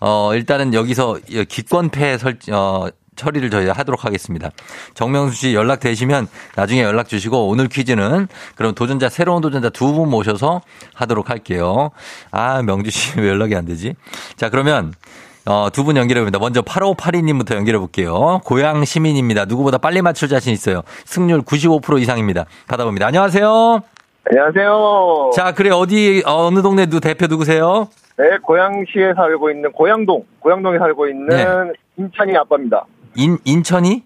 어, 일단은 여기서 기권패 설, 어, 처리를 저희 하도록 하겠습니다. 정명수 씨 연락 되시면 나중에 연락 주시고 오늘 퀴즈는 그럼 도전자 새로운 도전자 두 분 모셔서 하도록 할게요. 아 명주 씨 왜 연락이 안 되지? 자 그러면 어, 두 분 연결해 봅니다. 먼저 8582님부터 연결해 볼게요. 고향 시민입니다. 누구보다 빨리 맞출 자신 있어요. 승률 95% 이상입니다. 받아봅니다. 안녕하세요. 안녕하세요. 자, 그래 어디 어느 동네 누 대표 누구세요? 네, 고양시에 살고 있는 고양동, 고양동에 살고 있는 네. 인찬이 아빠입니다. 인, 인천이?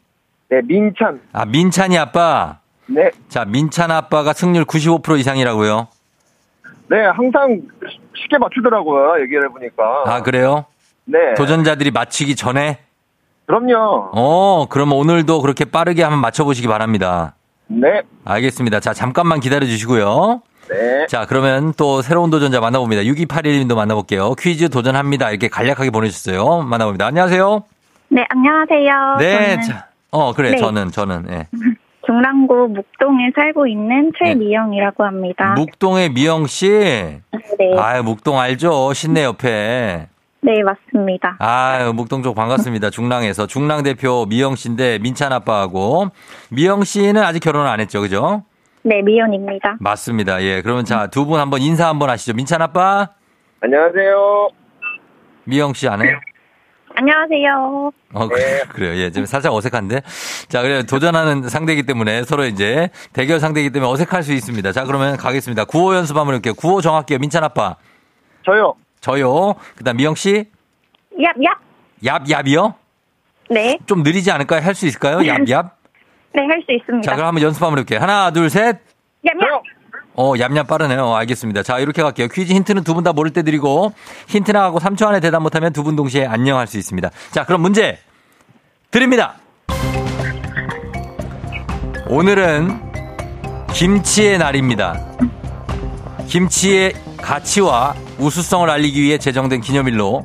네, 민찬. 아, 민찬이 아빠? 네. 자, 민찬 아빠가 승률 95% 이상이라고요? 네, 항상 쉽게 맞추더라고요, 얘기를 해보니까. 아, 그래요? 네. 도전자들이 맞히기 전에? 그럼요. 어, 그럼 오늘도 그렇게 빠르게 한번 맞춰보시기 바랍니다. 네. 알겠습니다. 자, 잠깐만 기다려 주시고요. 네. 자, 그러면 또 새로운 도전자 만나봅니다. 6281님도 만나볼게요. 퀴즈 도전합니다. 이렇게 간략하게 보내주셨어요. 만나봅니다. 안녕하세요. 네, 안녕하세요. 네, 저는 자, 어, 그래, 네. 저는, 저는, 예. 중랑구 묵동에 살고 있는 최미영이라고 합니다. 묵동의 미영 씨. 네, 아유, 묵동 알죠? 신내 옆에. 네, 맞습니다. 아유, 묵동 쪽 반갑습니다. 중랑에서. 중랑 대표 미영 씨인데, 민찬 아빠하고. 미영 씨는 아직 결혼을 안 했죠, 그죠? 네, 미연입니다. 맞습니다. 예. 그러면 자, 두 분 한번 인사 한번 하시죠. 민찬 아빠, 안녕하세요. 미영 씨안 해요? 안녕하세요. 어, 그래요. 그래요. 예, 지금 살짝 어색한데. 자, 그래 도전하는 상대이기 때문에 서로 이제 대결 상대이기 때문에 어색할 수 있습니다. 자, 그러면 가겠습니다. 구호 연습 한번 해볼게요. 구호 정할게요. 민찬 아빠. 저요. 저요. 그 다음 미영 씨. 얍, 얍. 얍, 얍이요? 네, 좀 느리지 않을까요? 할 수 있을까요? 얍, 얍. 네, 할 수 있습니다. 자, 그럼 한번 연습 한번 해볼게요. 하나, 둘, 셋. 얍, 얍. 어, 얌얌 빠르네요. 어, 알겠습니다. 자, 이렇게 갈게요. 퀴즈 힌트는 두 분 다 모를 때 드리고, 힌트 나가고 3초 안에 대답 못하면 두 분 동시에 안녕할 수 있습니다. 자, 그럼 문제 드립니다. 오늘은 김치의 날입니다. 김치의 가치와 우수성을 알리기 위해 제정된 기념일로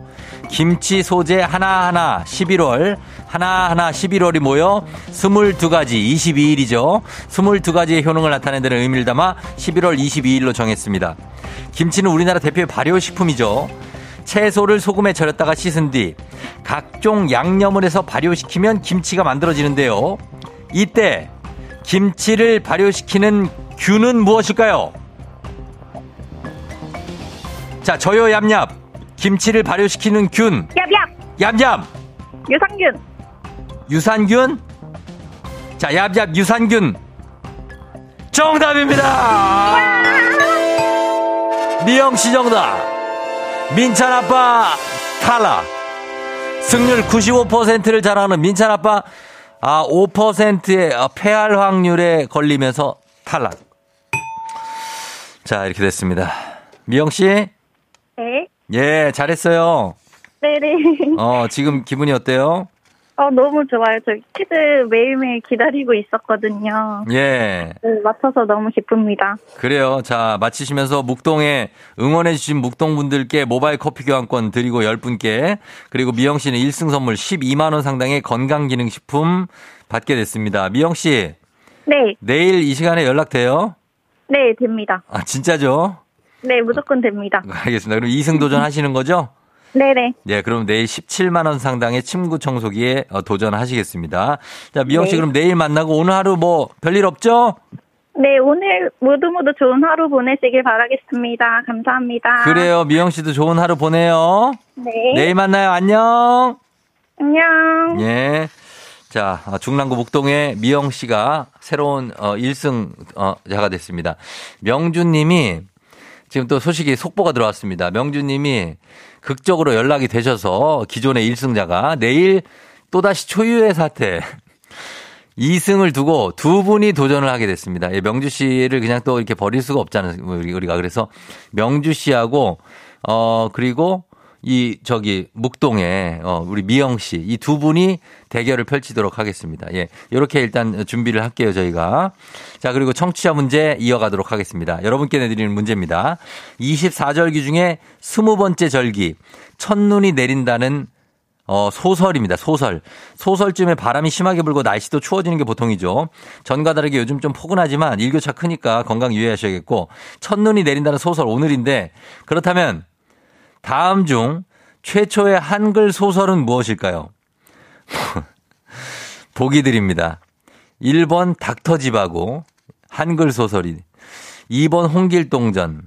김치 소재 하나하나 11월 하나하나 11월이 모여 22가지 22일이죠. 22가지의 효능을 나타내는 데는 의미를 담아 11월 22일로 정했습니다. 김치는 우리나라 대표의 발효식품이죠. 채소를 소금에 절였다가 씻은 뒤 각종 양념을 해서 발효시키면 김치가 만들어지는데요. 이때 김치를 발효시키는 균은 무엇일까요? 자, 저요 얌얌. 김치를 발효시키는 균. 얍, 얍. 얌얌. 유산균. 유산균? 자, 얍얍 유산균. 정답입니다. 미영 씨 정답. 민찬 아빠 탈락. 승률 95%를 자랑하는 민찬 아빠 아 5%의 폐할 확률에 걸리면서 탈락. 자, 이렇게 됐습니다. 미영 씨? 네, 예, 잘했어요. 네네. 어, 지금 기분이 어때요? 어, 너무 좋아요. 저 퀴즈 매일매일 기다리고 있었거든요. 예. 네, 맞춰서 너무 기쁩니다. 그래요. 자, 마치시면서 묵동에 응원해주신 묵동분들께 모바일 커피 교환권 드리고 10분께 그리고 미영 씨는 1승 선물 12만원 상당의 건강기능식품 받게 됐습니다. 미영 씨, 네, 내일 이 시간에 연락돼요? 네, 됩니다. 아, 진짜죠? 네, 무조건 됩니다. 알겠습니다. 그럼 2승 도전하시는 거죠? 네네. 네, 그럼 내일 17만 원 상당의 침구 청소기에 어, 도전하시겠습니다. 자, 미영 씨 네. 그럼 내일 만나고 오늘 하루 뭐 별일 없죠? 네, 오늘 모두 모두 좋은 하루 보내시길 바라겠습니다. 감사합니다. 그래요. 미영 씨도 좋은 하루 보내요. 네. 내일 만나요. 안녕. 안녕. 예. 자, 아, 중랑구 목동의 미영 씨가 새로운 어 1승 어 자가 됐습니다. 명준 님이 지금 또 소식이 속보가 들어왔습니다. 명준 님이 극적으로 연락이 되셔서 기존의 1승자가 내일 또다시 초유의 사태 2승을 두고 두 분이 도전을 하게 됐습니다. 예, 명주 씨를 그냥 또 이렇게 버릴 수가 없잖아요. 우리- 우리가. 그래서 명주 씨하고 어 그리고 이 저기 묵동에 어 우리 미영 씨 이 두 분이 대결을 펼치도록 하겠습니다. 예. 이렇게 일단 준비를 할게요, 저희가. 자, 그리고 청취자 문제 이어가도록 하겠습니다. 여러분께 내드리는 문제입니다. 24절기 중에 20번째 절기 첫눈이 내린다는 어, 소설입니다. 소설. 소설쯤에 바람이 심하게 불고 날씨도 추워지는 게 보통이죠. 전과 다르게 요즘 좀 포근하지만 일교차 크니까 건강 유의하셔야겠고 첫눈이 내린다는 소설 오늘인데 그렇다면 다음 중 최초의 한글 소설은 무엇일까요? 보기 드립니다. 1번 닥터집하고 한글 소설이 2번 홍길동전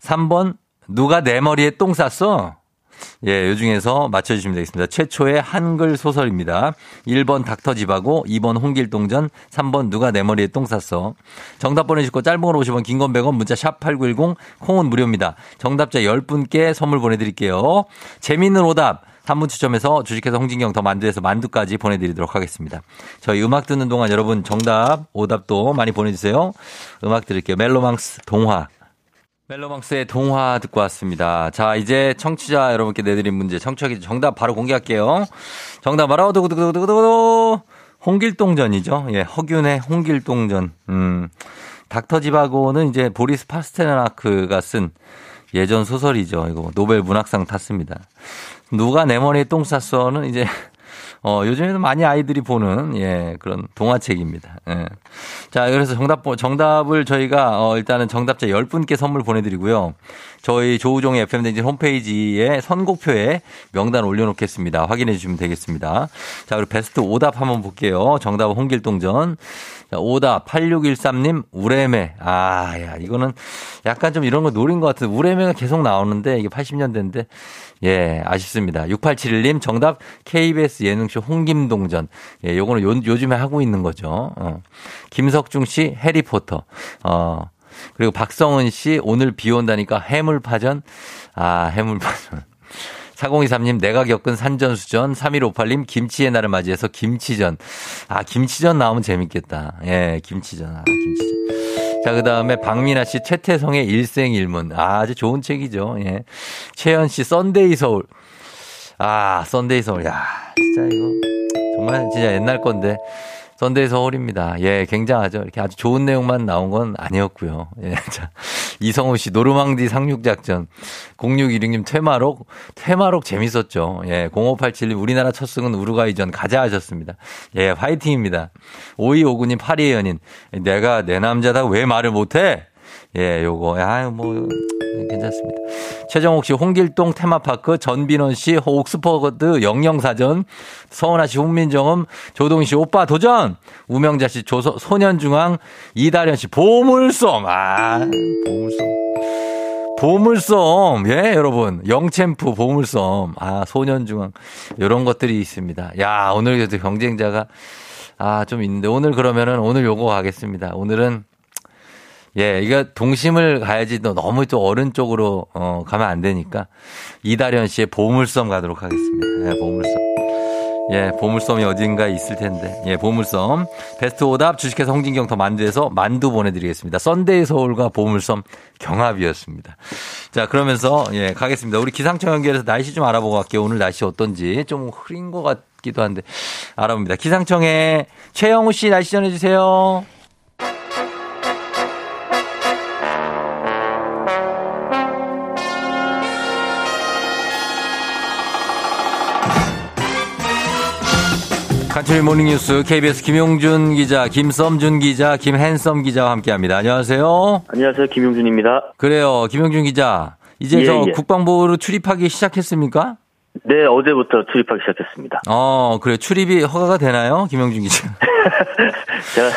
3번 누가 내 머리에 똥 쌌어? 예, 요 중에서 맞춰주시면 되겠습니다. 최초의 한글 소설입니다. 1번 닥터집하고 2번 홍길동전, 3번 누가 내 머리에 똥 쌌어. 정답 보내주시고 짧은 걸 50원, 긴 건 100원, 문자 샵 8910, 콩은 무료입니다. 정답자 10분께 선물 보내드릴게요. 재미있는 오답. 한분 추첨해서 주식회사 홍진경 더 만두에서 만두까지 보내드리도록 하겠습니다. 저희 음악 듣는 동안 여러분 정답, 오답도 많이 보내주세요. 음악 들을게요. 멜로망스 동화. 멜로망스의 동화 듣고 왔습니다. 자, 이제 청취자 여러분께 내드린 문제, 청취자 정답 바로 공개할게요. 정답 바로 두구두구두구두구 홍길동전이죠. 예, 허균의 홍길동전. 음, 닥터집하고는 이제 보리스 파스테르나크가 쓴 예전 소설이죠. 이거 노벨 문학상 탔습니다. 누가 내 머리에 똥 쌌어는 이제 어, 요즘에는 많이 아이들이 보는, 예, 그런 동화책입니다. 예. 자, 그래서 정답, 정답을 저희가, 어, 일단은 정답자 10분께 선물 보내드리고요. 저희 조우종의 FM댕진 홈페이지에 선곡표에 명단 올려놓겠습니다. 확인해 주시면 되겠습니다. 자, 그리고 베스트 오답 한번 볼게요. 정답은 홍길동전. 자, 오답 8613님 우레메. 아, 야, 이거는 약간 좀 이런 거 노린 것 같은데 우레메가 계속 나오는데 이게 80년대인데 예, 아쉽습니다. 6871님 정답 KBS 예능쇼 홍김동전. 예, 요거는 요, 요즘에 하고 있는 거죠. 어. 김석중 씨 해리포터. 어. 그리고 박성은 씨 오늘 비 온다니까 해물파전. 아, 해물파전. 4023님, 내가 겪은 산전수전. 3158님, 김치의 날을 맞이해서 김치전. 아, 김치전 나오면 재밌겠다. 예, 김치전. 아, 김치전. 자, 그 다음에 박민아 씨, 최태성의 일생일문. 아, 아주 좋은 책이죠. 예. 최현 씨, 썬데이 서울. 아, 썬데이 서울. 야, 진짜 이거. 정말 진짜 옛날 건데. 썬데이 서울입니다. 예, 굉장하죠. 이렇게 아주 좋은 내용만 나온 건 아니었고요. 예, 자. 이성호 씨, 노르망디 상륙 작전. 0616님, 퇴마록. 퇴마록 재밌었죠. 예, 0587님, 우리나라 첫 승은 우루과이전 가자 하셨습니다. 예, 화이팅입니다. 5259님, 파리의 연인. 내가 내 남자다 왜 말을 못해? 예, 요거. 아유, 뭐, 괜찮습니다. 최정옥 씨, 홍길동 테마파크, 전빈원 씨, 옥스퍼드 영영사전, 서은아 씨, 훈민정음, 조동 씨, 오빠 도전! 우명자 씨, 조서, 소년중앙, 이다련 씨, 보물섬! 아, 보물섬. 보물섬, 예, 여러분. 영챔프, 보물섬. 아, 소년중앙. 이런 것들이 있습니다. 야, 오늘 경쟁자가, 아, 좀 있는데, 오늘 그러면은, 오늘 요거 가겠습니다. 오늘은, 예, 이거 동심을 가야지 또 너무 또 어른 쪽으로 어, 가면 안 되니까 이다련 씨의 보물섬 가도록 하겠습니다. 예, 보물섬. 예, 보물섬이 어딘가에 있을 텐데. 예, 보물섬. 베스트 오답 주식회사 홍진경 더 만두에서 만두 보내드리겠습니다. 썬데이 서울과 보물섬 경합이었습니다. 자, 그러면서 예, 가겠습니다. 우리 기상청 연결해서 날씨 좀 알아보고 갈게요. 오늘 날씨 어떤지 좀 흐린 것 같기도 한데 알아봅니다. 기상청에 최영우 씨 날씨 전해주세요. 간추리 모닝뉴스 KBS 김용준 기자, 김썸준 기자, 김한썸 기자와 함께합니다. 안녕하세요. 안녕하세요. 김용준입니다. 그래요, 김용준 기자. 이제 예, 저 예. 국방부로 출입하기 시작했습니까? 네, 어제부터 출입하기 시작했습니다. 어, 그래 출입이 허가가 되나요, 김용준 기자? 제가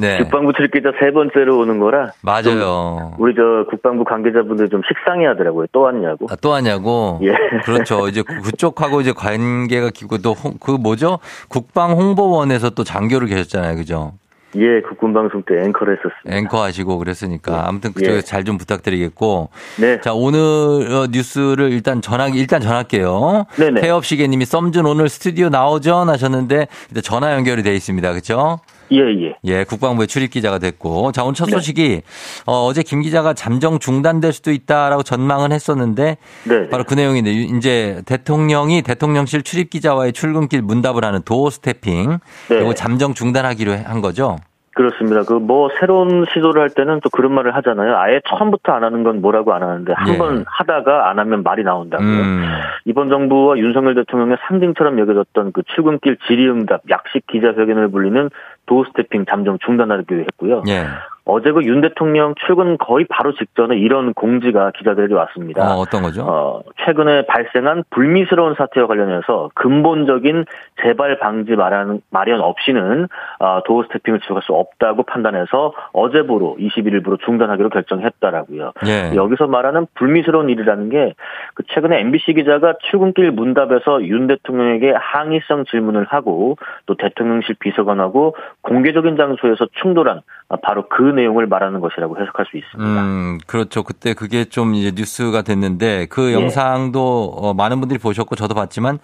네, 국방부 출입 기자 세 번째로 오는 거라 맞아요. 우리 저 국방부 관계자분들 좀 식상해 하더라고요. 또 왔냐고. 아, 또 하냐고? 예. 그렇죠. 이제 그- 그쪽하고 이제 관계가 깊고 또 그 뭐죠? 국방 홍보원에서 또 장교를 계셨잖아요, 그죠? 예, 국군 방송 때 앵커를 했었습니다. 앵커 하시고 그랬으니까 아무튼 그쪽에 예. 서잘좀 부탁드리겠고 네. 자 오늘 어, 뉴스를 일단 전하기 일단 전할게요. 네네. 태엽 시계님이 썸준 오늘 스튜디오 나오전 하셨는데 일단 전화 연결이 돼 있습니다. 그렇죠? 예, 예. 예, 국방부의 출입 기자가 됐고 자 오늘 첫 네. 소식이 어, 어제 김 기자가 잠정 중단될 수도 있다라고 전망은 했었는데 네. 바로 그 내용인데 이제 대통령이 대통령실 출입 기자와의 출근길 문답을 하는 도어 스태핑 네. 이거 잠정 중단하기로 한 거죠. 그렇습니다. 그 뭐 새로운 시도를 할 때는 또 그런 말을 하잖아요. 아예 처음부터 안 하는 건 뭐라고 안 하는데 한 예. 번 하다가 안 하면 말이 나온다고요. 음. 이번 정부와 윤석열 대통령의 상징처럼 여겨졌던 그 출근길 질의응답 약식 기자회견을 불리는 도스태핑 잠정 중단하기로 했고요. 예. 어제 그 윤 대통령 출근 거의 바로 직전에 이런 공지가 기자들에게 왔습니다. 어, 어떤 거죠? 어, 최근에 발생한 불미스러운 사태와 관련해서 근본적인 재발 방지 마련, 마련 없이는 어, 도어 스태핑을 지속할 수 없다고 판단해서 어제부로 21일부로 중단하기로 결정했다라고요. 예. 여기서 말하는 불미스러운 일이라는 게 그 최근에 MBC 기자가 출근길 문답에서 윤 대통령에게 항의성 질문을 하고 또 대통령실 비서관하고 공개적인 장소에서 충돌한 아, 바로 그 내용을 말하는 것이라고 해석할 수 있습니다. 음, 그렇죠. 그때 그게 좀 이제 뉴스가 됐는데 그 예. 영상도 어, 많은 분들이 보셨고 저도 봤지만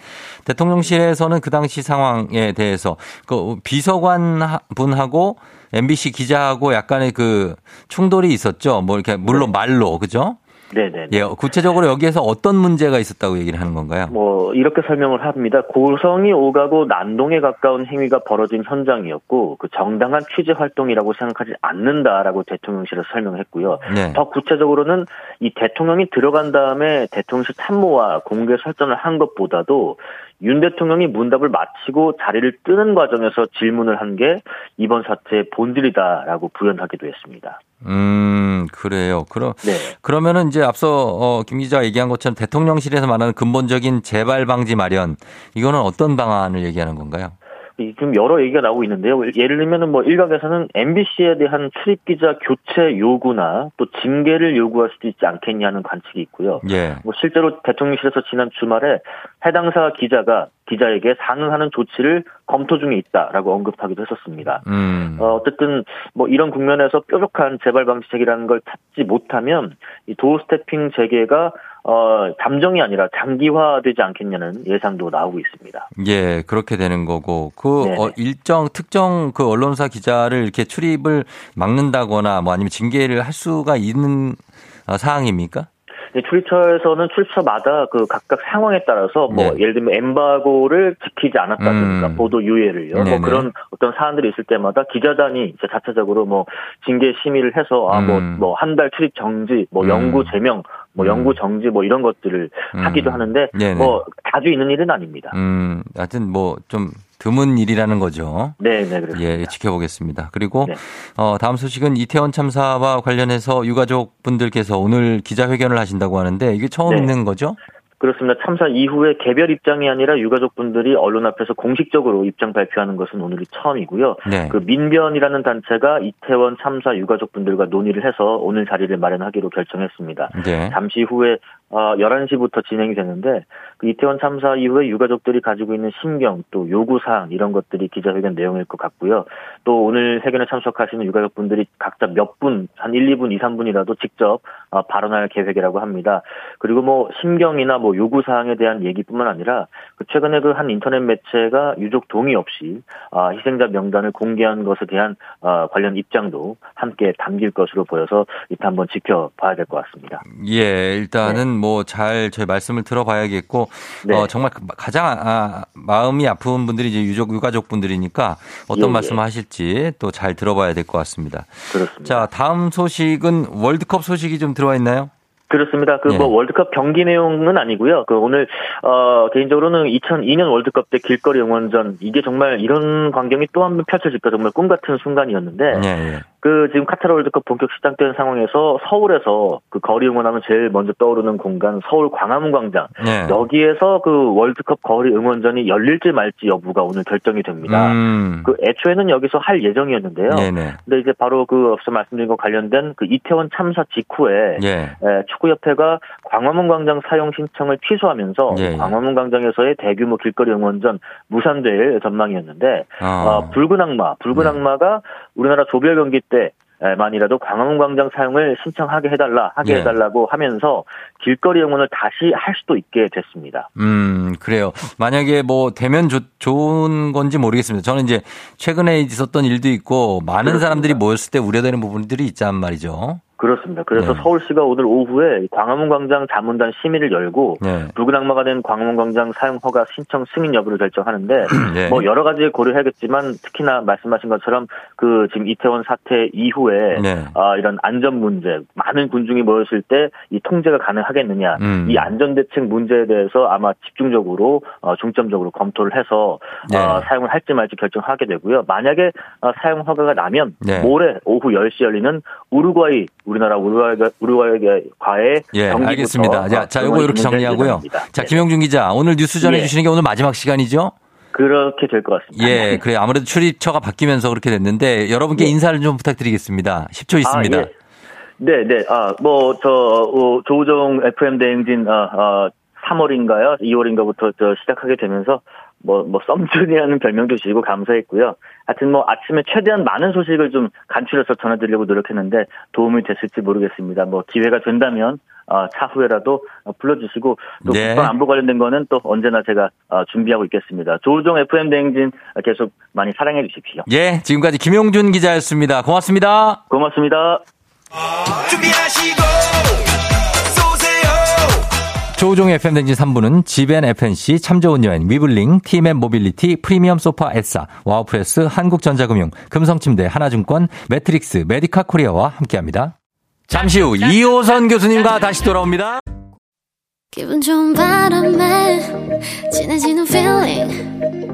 대통령실에서는 그 당시 상황에 대해서 그 비서관 하- 분하고 MBC 기자하고 약간의 그 충돌이 있었죠. 뭐 이렇게 물론 말로 그죠? 네네. 예, 구체적으로 여기에서 어떤 문제가 있었다고 얘기를 하는 건가요? 뭐 이렇게 설명을 합니다. 고성이 오가고 난동에 가까운 행위가 벌어진 현장이었고 그 정당한 취재 활동이라고 생각하지 않는다라고 대통령실에서 설명했고요. 네. 더 구체적으로는 이 대통령이 들어간 다음에 대통령실 참모와 공개 설전을 한 것보다도 윤 대통령이 문답을 마치고 자리를 뜨는 과정에서 질문을 한 게 이번 사태의 본질이다라고 부연하기도 했습니다. 음, 그래요. 그럼 네. 그러면은 이제 앞서 어, 김 기자가 얘기한 것처럼 대통령실에서 말하는 근본적인 재발 방지 마련 이거는 어떤 방안을 얘기하는 건가요? 이 지금 여러 얘기가 나오고 있는데요. 예를 들면은 뭐 일각에서는 MBC에 대한 출입 기자 교체 요구나 또 징계를 요구할 수도 있지 않겠냐는 관측이 있고요. 예. 뭐 실제로 대통령실에서 지난 주말에 해당사 기자가 기자에게 상응하는 조치를 검토 중에 있다라고 언급하기도 했었습니다. 음. 어, 어쨌든 뭐 이런 국면에서 뾰족한 재발 방지책이라는 걸 찾지 못하면 이 도어 스태핑 재개가 어, 잠정이 아니라 장기화되지 않겠냐는 예상도 나오고 있습니다. 예, 그렇게 되는 거고 그 네네. 어, 일정 특정 그 언론사 기자를 이렇게 출입을 막는다거나 뭐 아니면 징계를 할 수가 있는 어, 사항입니까? 이 출입처에서는 출입처마다 그 각각 상황에 따라서 뭐 네. 예를 들면 엠바고를 지키지 않았다든가 음. 보도 유예를요. 네네. 뭐 그런 어떤 사안들이 있을 때마다 기자단이 이제 자체적으로 뭐 징계 심의를 해서 아뭐 음. 뭐한 달 출입 정지, 뭐 음. 영구 제명, 뭐 음. 영구 정지 뭐 이런 것들을 음. 하기도 하는데 네네. 뭐 자주 있는 일은 아닙니다. 음, 하여튼 뭐 좀 드문 일이라는 거죠. 네, 네, 그렇습니다. 예, 지켜보겠습니다. 그리고 네. 어, 다음 소식은 이태원 참사와 관련해서 유가족 분들께서 오늘 기자회견을 하신다고 하는데 이게 처음 네. 있는 거죠? 그렇습니다. 참사 이후에 개별 입장이 아니라 유가족분들이 언론 앞에서 공식적으로 입장 발표하는 것은 오늘이 처음이고요. 네. 그 민변이라는 단체가 이태원 참사 유가족분들과 논의를 해서 오늘 자리를 마련하기로 결정했습니다. 네. 잠시 후에 어, 11시부터 진행이 되는데 그 이태원 참사 이후에 유가족들이 가지고 있는 심경 또 요구사항 이런 것들이 기자회견 내용일 것 같고요. 또 오늘 회견에 참석하시는 유가족분들이 각자 몇 분, 한 1, 2분, 2, 3분이라도 직접 어, 발언할 계획이라고 합니다. 그리고 뭐 심경이나 뭐 요구사항에 대한 얘기뿐만 아니라 그 최근에 그 한 인터넷 매체가 유족 동의 없이 아, 희생자 명단을 공개한 것에 대한 아, 관련 입장도 함께 담길 것으로 보여서 이따 한번 지켜봐야 될 것 같습니다. 예, 일단은 뭐 잘 저희 말씀을 들어봐야겠고 네. 어, 정말 가장 아, 마음이 아픈 분들이 이제 유족 유가족 분들이니까 어떤 예, 예. 말씀을 하실지 또잘 들어봐야 될 것 같습니다. 그렇습니다. 자, 다음 소식은 월드컵 소식이 좀 들어와 있나요? 그렇습니다. 그 예. 뭐 월드컵 경기 내용은 아니고요. 그 오늘 어 개인적으로는 2002년 월드컵 때 길거리 응원전 이게 정말 이런 광경이 또 한 번 펼쳐질까 정말 꿈 같은 순간이었는데 예, 예. 그 지금 카타르 월드컵 본격 시작된 상황에서 서울에서 그 거리 응원하면 제일 먼저 떠오르는 공간 서울 광화문 광장 예. 여기에서 그 월드컵 거리 응원전이 열릴지 말지 여부가 오늘 결정이 됩니다. 음. 그 애초에는 여기서 할 예정이었는데요. 네네. 근데 이제 바로 그 앞서 말씀드린 것 관련된 그 이태원 참사 직후에 예. 에, 축구협회가 광화문 광장 사용 신청을 취소하면서 예, 예. 광화문 광장에서의 대규모 길거리 응원전 무산될 전망이었는데 어. 어, 붉은 악마, 붉은 네. 악마가 우리나라 조별 경기 때 만이라도 광화문 광장 사용을 신청하게 해달라, 하게 예. 해달라고 하면서 길거리 응원을 다시 할 수도 있게 됐습니다. 음, 그래요. 만약에 뭐 되면 좋, 좋은 건지 모르겠습니다. 저는 이제 최근에 있었던 일도 있고 많은 그렇습니다. 사람들이 모였을 때 우려되는 부분들이 있단 말이죠. 그렇습니다. 그래서 네. 서울시가 오늘 오후에 광화문 광장 자문단 심의를 열고 네. 붉은 악마가 된 광화문 광장 사용 허가 신청 승인 여부를 결정하는데 네. 뭐 여러 가지 고려해야겠지만 특히나 말씀하신 것처럼 그 지금 이태원 사태 이후에 네. 아, 이런 안전 문제 많은 군중이 모였을 때 이 통제가 가능하겠느냐 음. 이 안전 대책 문제에 대해서 아마 집중적으로 어, 중점적으로 검토를 해서 네. 어, 사용을 할지 말지 결정하게 되고요. 만약에 어, 사용 허가가 나면 네. 모레 오후 10시 열리는 우루과이 우리나라 우루과이 우루과이과의 예, 알겠습니다. 자, 어, 자, 요거 이렇게 정리하고요. 예정입니다. 자, 네. 김영준 기자, 오늘 뉴스 전해 예. 주시는 게 오늘 마지막 시간이죠? 그렇게 될 것 같습니다. 예, 그래 아무래도 출입처가 바뀌면서 그렇게 됐는데 여러분께 네. 인사를 좀 부탁드리겠습니다. 10초 있습니다. 아, 예. 네, 네. 아, 뭐, 저, 어, 조우종 FM 대행진, 아, 아, 3월인가요? 2월인가부터 저 시작하게 되면서, 뭐, 뭐, 썸준이라는 별명도 주시고 감사했고요. 하여튼 뭐, 아침에 최대한 많은 소식을 좀 간추려서 전해드리려고 노력했는데, 도움이 됐을지 모르겠습니다. 뭐, 기회가 된다면, 어, 차후에라도 어, 불러주시고, 또 네. 국방 안보 관련된 거는 또 언제나 제가 어, 준비하고 있겠습니다. 조우종 FM 대행진 계속 많이 사랑해 주십시오. 예, 지금까지 김용준 기자였습니다. 고맙습니다. 고맙습니다. 준비하시고 조우종의 FM대행진 3부는 지벤 FNC, 참 좋은 여행, 위블링, 티맵 모빌리티, 프리미엄 소파 에싸, 와우프레스, 한국전자금융, 금성침대, 하나증권, 매트릭스, 메디카 코리아와 함께합니다. 잠시 후 이호선 교수님과 다시 돌아옵니다. 기분 좋은 바람에 진해지는 feeling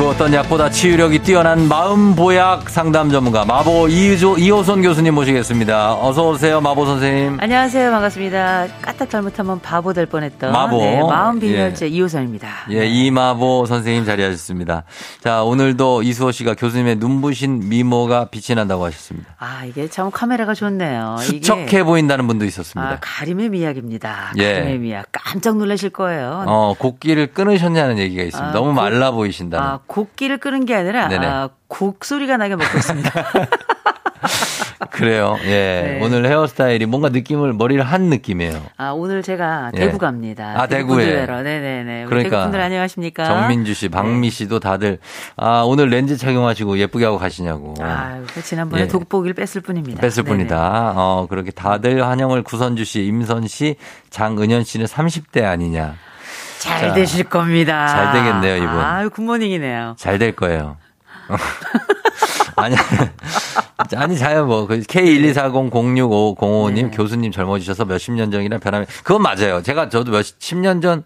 그 어떤 약보다 치유력이 뛰어난 마음 보약 상담 전문가 마보 이조, 이호선 교수님 모시겠습니다. 어서 오세요, 마보 선생님. 안녕하세요. 반갑습니다. 까딱 잘못하면 바보 될 뻔했던 마보. 네, 마음 비결제 예. 이호선입니다. 예, 이마보 선생님 자리하셨습니다. 자, 오늘도 이수호 씨가 교수님의 눈부신 미모가 빛이 난다고 하셨습니다. 아 이게 참 카메라가 좋네요. 수척해 보인다는 분도 있었습니다. 아, 가림의 미학입니다. 예. 가림의 미학. 깜짝 놀라실 거예요. 어, 곡기를 끊으셨냐는 얘기가 있습니다. 아, 너무 곡- 말라 보이신다는. 아, 곡기를 끄는 게 아니라 네네. 아, 곡 소리가 나게 먹고 있습니다. 그래요. 예. 네. 오늘 헤어스타일이 뭔가 느낌을 머리를 한 느낌이에요. 아, 오늘 제가 예. 대구 갑니다. 아, 대구 대구에. 분들뵈러. 네네네. 우리 그러니까 대구 분들 안녕하십니까? 정민주 씨, 박미 씨도 다들 아, 오늘 렌즈 착용하시고 예쁘게 하고 가시냐고. 아, 지난번에 예. 돋보기를 뺐을 뿐입니다. 뺐을 네네. 뿐이다. 어, 그렇게 다들 한영을 구선주 씨, 임선 씨, 장은현 씨는 30대 아니냐. 잘 자, 되실 겁니다. 잘 되겠네요, 이분. 아유, 굿모닝이네요. 잘 될 거예요. 아니, 아니, 자요, 뭐. 그 K124006505님, 네. 교수님 젊어지셔서 몇십 년 전이나 변함이, 그건 맞아요. 제가 저도 몇, 10년 전,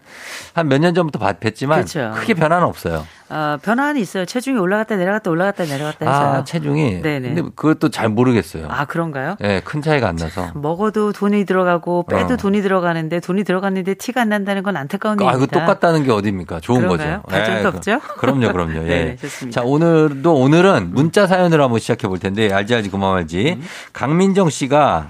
한 몇 년 전부터 봤- 뵀지만, 그렇죠. 크게 변화는 없어요. 어, 변화는 있어요. 체중이 올라갔다 내려갔다 올라갔다 내려갔다 해서요. 아, 체중이. 네네. 근데 그것도 잘 모르겠어요. 아, 그런가요? 예, 큰 차이가 안 나서. 먹어도 돈이 들어가고 빼도 어. 돈이 들어가는데 돈이 들어갔는데 티가 안 난다는 건 안타까운 아, 일입니다. 똑같다는 게 어딥니까? 좋은 그런가요? 거죠. 발전도 그- 없죠? 그 럼요, 그럼요. 예. 네, 좋습니다. 자, 오늘도 오늘은 문자 사연으로 한번 시작해 볼 텐데 알지 알지 그만 알지. 음. 강민정 씨가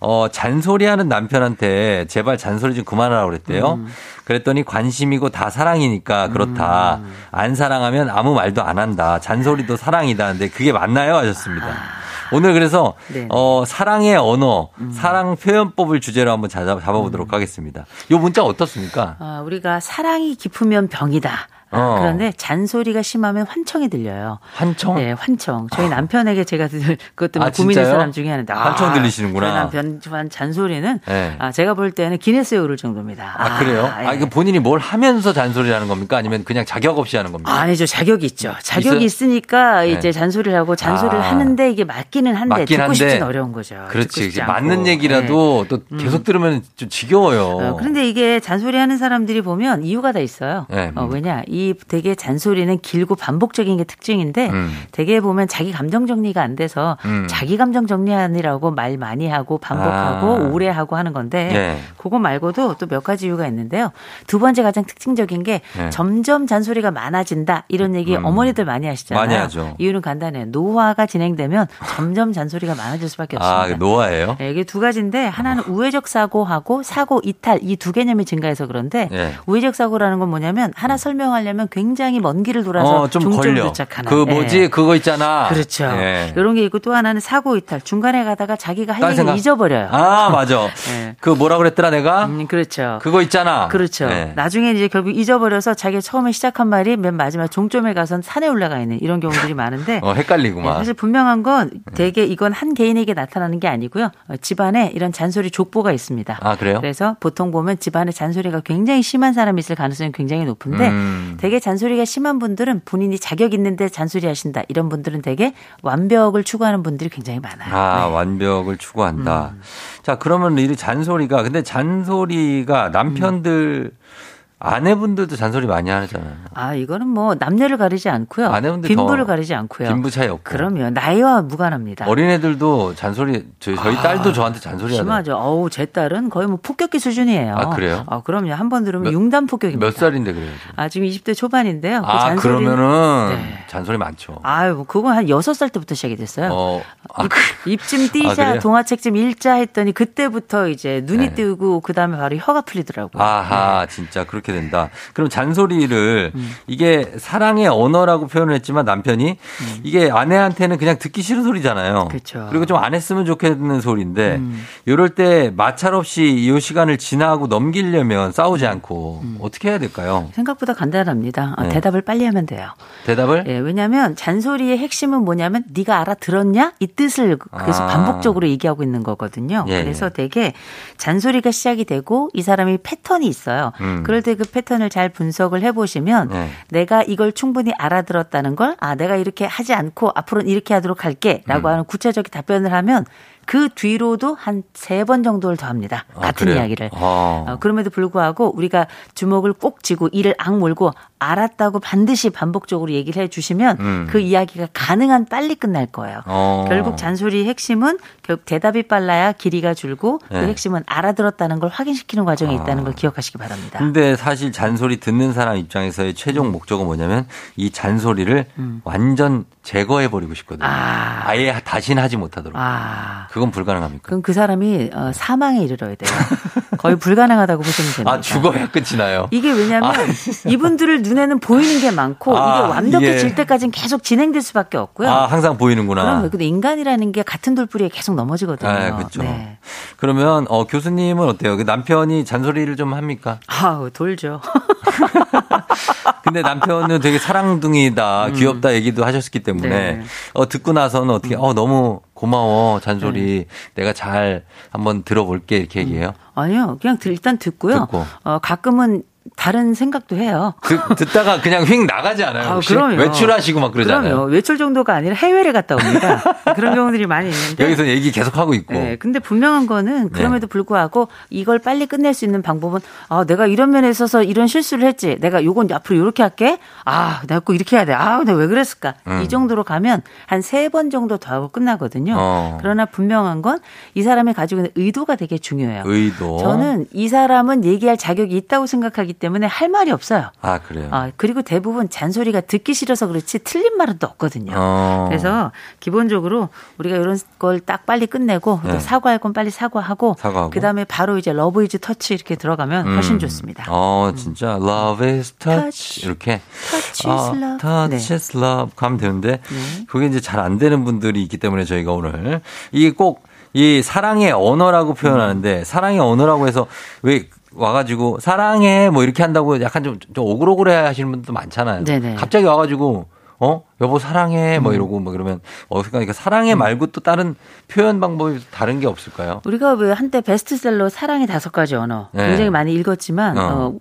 어, 잔소리하는 남편한테 제발 잔소리 좀 그만하라고 그랬대요. 음. 그랬더니 관심이고 다 사랑이니까 그렇다. 음. 안 사랑하면 아무 말도 안 한다. 잔소리도 사랑이다. 근데 그게 맞나요? 하셨습니다. 아. 오늘 그래서 네네. 어, 사랑의 언어, 음. 사랑 표현법을 주제로 한번 잡아, 잡아 보도록 하겠습니다. 요 문자 어떻습니까? 아, 우리가 사랑이 깊으면 병이다. 아, 어. 그런데 잔소리가 심하면 환청이 들려요. 환청? 네, 환청. 저희 남편에게 제가 늘 그것 때문에 아, 진짜요? 사람 중에 하나인데. 환청 들리시는구나. 저희 남편 잔소리는 네. 아, 제가 볼 때는 기네스에 오를 정도입니다. 아, 그래요? 아, 예. 이거 본인이 뭘 하면서 잔소리를 하는 겁니까? 아니면 그냥 자격 없이 하는 겁니까? 아니죠. 자격이 있죠. 자격이 있어요? 있으니까 네. 이제 잔소리를 하고 잔소리를 아. 하는데 이게 맞기는 한데 맞긴 듣고 한데. 싶진 어려운 거죠. 그렇지. 맞는 얘기라도 또 계속 들으면 좀 지겨워요. 어, 그런데 이게 잔소리 하는 사람들이 보면 이유가 다 있어요. 네. 어, 왜냐, 이 되게 잔소리는 길고 반복적인 게 특징인데 음. 되게 보면 자기 감정 정리가 안 돼서 음. 자기 감정 정리하느라고 말 많이 하고 반복하고 아. 오래 하고 하는 건데 예. 그거 말고도 또 몇 가지 이유가 있는데요. 두 번째 가장 특징적인 게 네. 점점 잔소리가 많아진다 이런 얘기 음. 어머니들 많이 하시잖아요. 많이 하죠. 이유는 간단해요. 노화가 진행되면 점점 잔소리가 많아질 수밖에 아, 없습니다. 노아예요? 네, 이게 두 가지인데 하나는 우회적 사고하고 사고 이탈 이 두 개념이 증가해서 그런데 예. 우회적 사고라는 건 뭐냐면 하나 설명하려 면 굉장히 먼 길을 돌아서 어, 좀 종점을 걸려. 도착하는. 그 뭐지? 예. 그거 있잖아. 그렇죠. 예. 이런 게 있고 또 하나는 사고 이탈. 중간에 가다가 자기가 할 생각. 잊어버려요. 아, 맞아. 예. 그 뭐라 그랬더라 내가? 음, 그렇죠. 그거 있잖아. 그렇죠. 예. 나중에 이제 결국 잊어버려서 자기가 처음에 시작한 말이 맨 마지막 종점에 가선 산에 올라가 있는 이런 경우들이 많은데 어, 네, 헷갈리구만. 사실 분명한 건 대개 이건 한 개인에게 나타나는 게 아니고요. 어, 집안에 이런 잔소리 족보가 있습니다. 아, 그래요? 그래서 보통 보면 집안에 잔소리가 굉장히 심한 사람이 있을 가능성이 굉장히 높은데 음. 되게 잔소리가 심한 분들은 본인이 자격 있는데 잔소리 하신다. 이런 분들은 되게 완벽을 추구하는 분들이 굉장히 많아요. 아, 네. 완벽을 추구한다. 음. 자, 그러면 이 잔소리가, 근데 잔소리가 남편들, 아내분들도 잔소리 많이 하잖아요. 아, 이거는 뭐 남녀를 가리지 않고요. 아내분들 빈부를 더 가리지 않고요. 빈부 차이 없고. 그럼요. 나이와 무관합니다. 어린애들도 잔소리 저희, 저희 아, 딸도 저한테 잔소리 하더라고요. 심하죠. 어우, 제 딸은 거의 뭐 폭격기 수준이에요. 아, 그래요? 아, 그럼요. 한 번 들으면 몇- 융단 폭격입니다. 몇 살인데 그래요? 지금? 아, 지금 20대 초반인데요. 그 아, 잔소리는- 그러면은 네. 잔소리 많죠. 아유, 뭐 그건 한 6살 때부터 시작이 됐어요. 어, 아, 입, 그- 입좀 아, 띄자, 그래요? 동화책 좀 읽자 했더니 그때부터 이제 눈이 네. 뜨고 그 다음에 바로 혀가 풀리더라고요. 아하, 진짜 그렇게 된다. 그럼 잔소리를 음. 이게 사랑의 언어라고 표현을 했지만 남편이 이게 아내한테는 그냥 듣기 싫은 소리잖아요. 음. 그쵸. 리고 좀 안 했으면 좋겠는 소리인데 음. 이럴 때 마찰 없이 이 시간을 지나고 넘기려면 싸우지 음. 않고 어떻게 해야 될까요? 생각보다 간단합니다. 아, 네. 대답을 빨리 하면 돼요. 대답을 예, 왜냐하면 잔소리의 핵심은 뭐냐면 네가 알아들었냐 이 뜻을 그래서 아. 반복적으로 얘기하고 있는 거거든요. 예, 그래서 예. 되게 잔소리가 시작이 되고 이 사람이 패턴이 있어요. 음. 그럴 때그 패턴을 잘 분석을 해보시면 네. 내가 이걸 충분히 알아들었다는 걸 아 내가 이렇게 하지 않고 앞으로는 이렇게 하도록 할게 라고 음. 하는 구체적인 답변을 하면 그 뒤로도 한 세 번 정도를 더 합니다. 아, 같은 그래요? 이야기를. 어. 어, 그럼에도 불구하고 우리가 주먹을 꼭 쥐고 이를 악물고 알았다고 반드시 반복적으로 얘기를 해 주시면 음. 그 이야기가 가능한 빨리 끝날 거예요. 어. 결국 잔소리 핵심은 결국 대답이 빨라야 길이가 줄고 네. 그 핵심은 알아들었다는 걸 확인시키는 과정에 아. 있다는 걸 기억하시기 바랍니다. 근데 사실 잔소리 듣는 사람 입장에서의 음. 최종 목적은 뭐냐면 이 잔소리를 완전 제거해 버리고 싶거든요. 아. 아예 다시는 하지 못하도록. 아. 그건 불가능합니까? 그럼 그 사람이 어, 사망에 이르러야 돼요. 거의 불가능하다고 보시면 됩니다. 아 죽어야 끝이 나요. 이게 왜냐하면 아. 이분들을 눈에는 보이는 게 많고 아, 이게 완벽해질 예. 때까지는 계속 진행될 수밖에 없고요. 아 항상 보이는구나. 그럼 근데 인간이라는 게 같은 돌뿌리에 계속 넘어지거든요. 아, 그렇죠. 네. 그러면 어, 교수님은 어때요? 그 남편이 잔소리를 좀 합니까? 아우 돌죠. 근데 남편은 되게 사랑둥이다, 귀엽다 얘기도 하셨기 때문에 음. 네. 어, 듣고 나서는 어떻게 어 너무 고마워 잔소리 네. 내가 잘 한번 들어볼게 이렇게 얘기해요. 아니요, 그냥 들- 일단 듣고요. 듣고. 어, 가끔은 다른 생각도 해요. 듣, 듣다가 그냥 휙 나가지 않아요? 아? 그럼요. 외출하시고 막 그러잖아요. 그럼요. 외출 정도가 아니라 해외를 갔다 옵니다. 그런 경우들이 많이 있는데. 여기서 얘기 계속 하고 있고. 네, 근데 분명한 거는 그럼에도 네. 불구하고 이걸 빨리 끝낼 수 있는 방법은 아, 내가 이런 면에 있어서 이런 실수를 했지. 내가 요건 앞으로 이렇게 할게. 아, 내가 꼭 이렇게 해야 돼. 아, 내가 왜 그랬을까? 음. 이 정도로 가면 한 세 번 정도 더 하고 끝나거든요. 어. 그러나 분명한 건 이 사람이 가지고 있는 의도가 되게 중요해요. 의도. 저는 이 사람은 얘기할 자격이 있다고 생각하기 때문에 할 말이 없어요. 아 그래요. 아, 그리고 대부분 잔소리가 듣기 싫어서 그렇지 틀린 말은 또 없거든요. 어. 그래서 기본적으로 우리가 이런 걸 딱 빨리 끝내고 또 네. 사과할 건 빨리 사과하고, 사과하고. 그다음에 바로 이제 love is touch 이렇게 들어가면 훨씬 음. 좋습니다. 어, 진짜 love is touch, Touch. 이렇게 touch 아, is love. touch 네. is love 가면 되는데 네. 그게 이제 잘 안 되는 분들이 있기 때문에 저희가 오늘 이게 꼭이 사랑의 언어라고 표현하는데 음. 사랑의 언어라고 해서 왜 와가지고 사랑해 뭐 이렇게 한다고 약간 좀, 좀 오글오글해 하시는 분들도 많잖아요. 네네. 갑자기 와가지고 어 여보 사랑해 음. 뭐 이러고 뭐 그러면 어 그러니까 사랑해 말고 또 다른 표현 방법이 다른 게 없을까요? 우리가 왜 한때 베스트셀러 사랑의 다섯 가지 언어 네. 굉장히 많이 읽었지만 어. 어.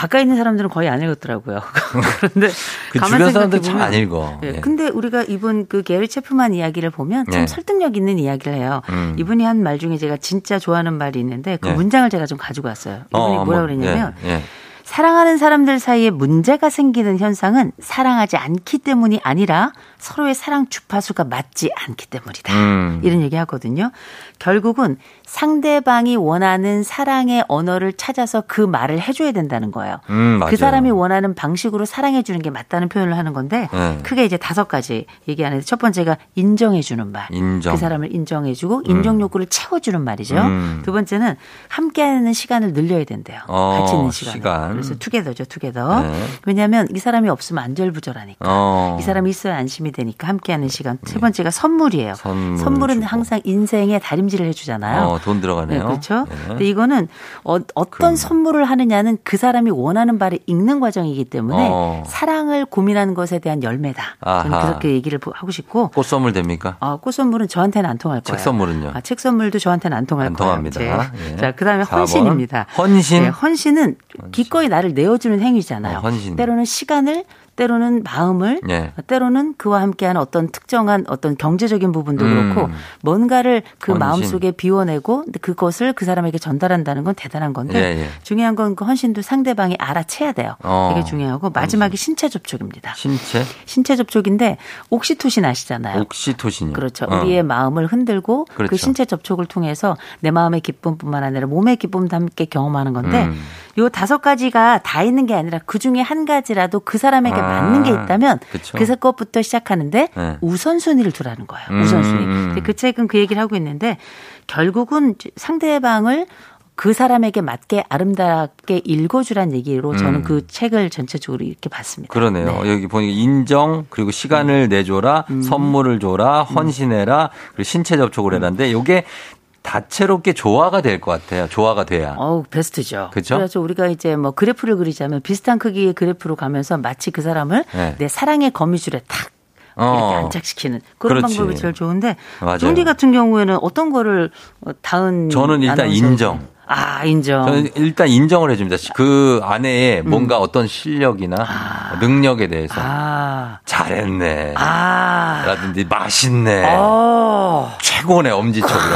가까이 있는 사람들은 거의 안 읽었더라고요. 그런데 그 주변 사람들 잘 안 읽어. 예, 예. 근데 우리가 이분 그 게리 체프만 이야기를 보면 참 네. 설득력 있는 이야기를 해요. 음. 이분이 한 말 중에 제가 진짜 좋아하는 말이 있는데 그 네. 문장을 제가 좀 가지고 왔어요. 이분이 어, 뭐라 뭐, 그랬냐면 예, 예. 사랑하는 사람들 사이에 문제가 생기는 현상은 사랑하지 않기 때문이 아니라 서로의 사랑 주파수가 맞지 않기 때문이다. 음. 이런 얘기 하거든요. 결국은 상대방이 원하는 사랑의 언어를 찾아서 그 말을 해줘야 된다는 거예요. 음. 그 사람이 원하는 방식으로 사랑해주는 게 맞다는 표현을 하는 건데 네. 크게 이제 다섯 가지 얘기하는데 첫 번째가 인정해주는 말. 인정. 그 사람을 인정해주고 인정 욕구를 채워주는 말이죠. 음. 두 번째는 함께하는 시간을 늘려야 된대요. 어, 같이 있는 시간을. 시간. 그래서 투게더죠, 투게더. 네. 왜냐하면 이 사람이 없으면 안절부절하니까. 어. 이 사람이 있어야 안심이 되니까 함께하는 시간. 세 번째가 선물이에요. 선물을 은. 항상 인생에 다림질을 해주잖아요. 어, 돈 들어가네요. 네, 그렇죠. 네. 근데 이거는 어, 떤 그럼요. 선물을 하느냐는 그 사람이 원하는 바를 읽는 과정이기 때문에 어. 사랑을 고민하는 것에 대한 열매다. 저는 아하. 그렇게 얘기를 하고 싶고. 꽃 선물 됩니까? 어, 꽃 선물은 저한테는 안 통할 거예요. 책 선물은요? 아, 책 선물도 저한테는 안 통할 안 거예요. 통합니다. 네. 예. 자, 그다음에 4번. 헌신입니다. 헌신? 네, 헌신은 기꺼이 나를 내어주는 행위잖아요. 어, 헌신. 때로는 시간을 때로는 마음을 예. 때로는 그와 함께하는 어떤 특정한 어떤 경제적인 부분도 음. 그렇고 뭔가를 그. 마음 속에 비워내고 그것을 그 사람에게 전달한다는 건 대단한 건데 예, 예. 중요한 건 그 헌신도 상대방이 알아채야 돼요. 어. 되게 중요하고 마지막이 신체 접촉입니다. 신체 신체 접촉인데 옥시토신 아시잖아요. 옥시토신이요. 그렇죠. 어. 우리의 마음을 흔들고 그 그렇죠. 신체 접촉을 통해서 내 마음의 기쁨뿐만 아니라 몸의 기쁨도 함께 경험하는 건데 음. 요 다섯 가지가 다 있는 게 아니라 그 중에 한 가지라도 그 사람에게 아, 맞는 게 있다면 그쵸. 그 것부터 시작하는데 네. 우선순위를 두라는 거예요. 음, 우선순위. 음. 근데 그 책은 그 얘기를 하고 있는데 결국은 상대방을 그 사람에게 맞게 아름답게 읽어주란 얘기로 저는 음. 그 책을 전체적으로 이렇게 봤습니다. 그러네요. 네. 여기 보니까 인정 그리고 시간을 내줘라, 음. 선물을 줘라, 헌신해라, 그리고 신체 접촉을 해라인데 요게 다채롭게 조화가 될 것 같아요. 조화가 돼야. 어우, 베스트죠. 그쵸? 그래서 우리가 이제 뭐 그래프를 그리자면 비슷한 크기의 그래프로 가면서 마치 그 사람을 네. 내 사랑의 거미줄에 탁 이렇게 어. 안착시키는 그런 그렇지. 방법이 제일 좋은데. 종디 같은 경우에는 어떤 거를 어, 다은 저는 일단 인정. 아 인정. 저는 일단 인정을 해줍니다. 그 안에 뭔가 어떤 실력이나 능력에 대해서 아, 잘했네. 아, 라든지 맛있네. 어. 최고네 엄지척으로.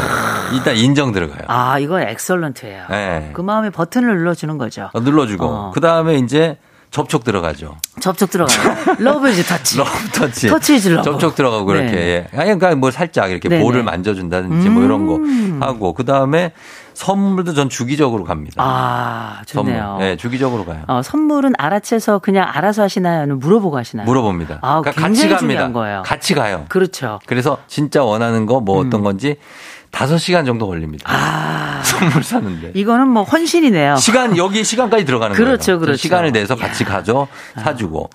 일단 인정 들어가요. 아 이건 excellent예요. 네. 그 마음에 버튼을 눌러주는 거죠. 어, 눌러주고 어. 그 다음에 이제 접촉 들어가죠. 접촉 들어가요. Love is touch. Love touch. Touch is love. 접촉 들어가고 네. 그렇게. 예. 아니, 그러니까 뭐 살짝 이렇게 네네. 볼을 만져준다든지 뭐 이런 음. 거 하고 그 다음에 선물도 전 주기적으로 갑니다. 아 좋네요. 선물. 예, 주기적으로 가요. 어, 선물은 알아채서 그냥 알아서 하시나요? 아니면 물어보고 하시나요? 물어봅니다. 아, 그러니까 굉장히 같이 갑니다. 중요한 거예요. 같이 가요. 그렇죠. 그래서 진짜 원하는 거 뭐 어떤 건지 다섯 시간 정도 걸립니다. 음. 아, 선물 사는데. 이거는 뭐 헌신이네요. 시간 여기 시간까지 들어가는 그렇죠, 거예요. 그렇죠. 시간을 내서 같이 가죠, 사주고.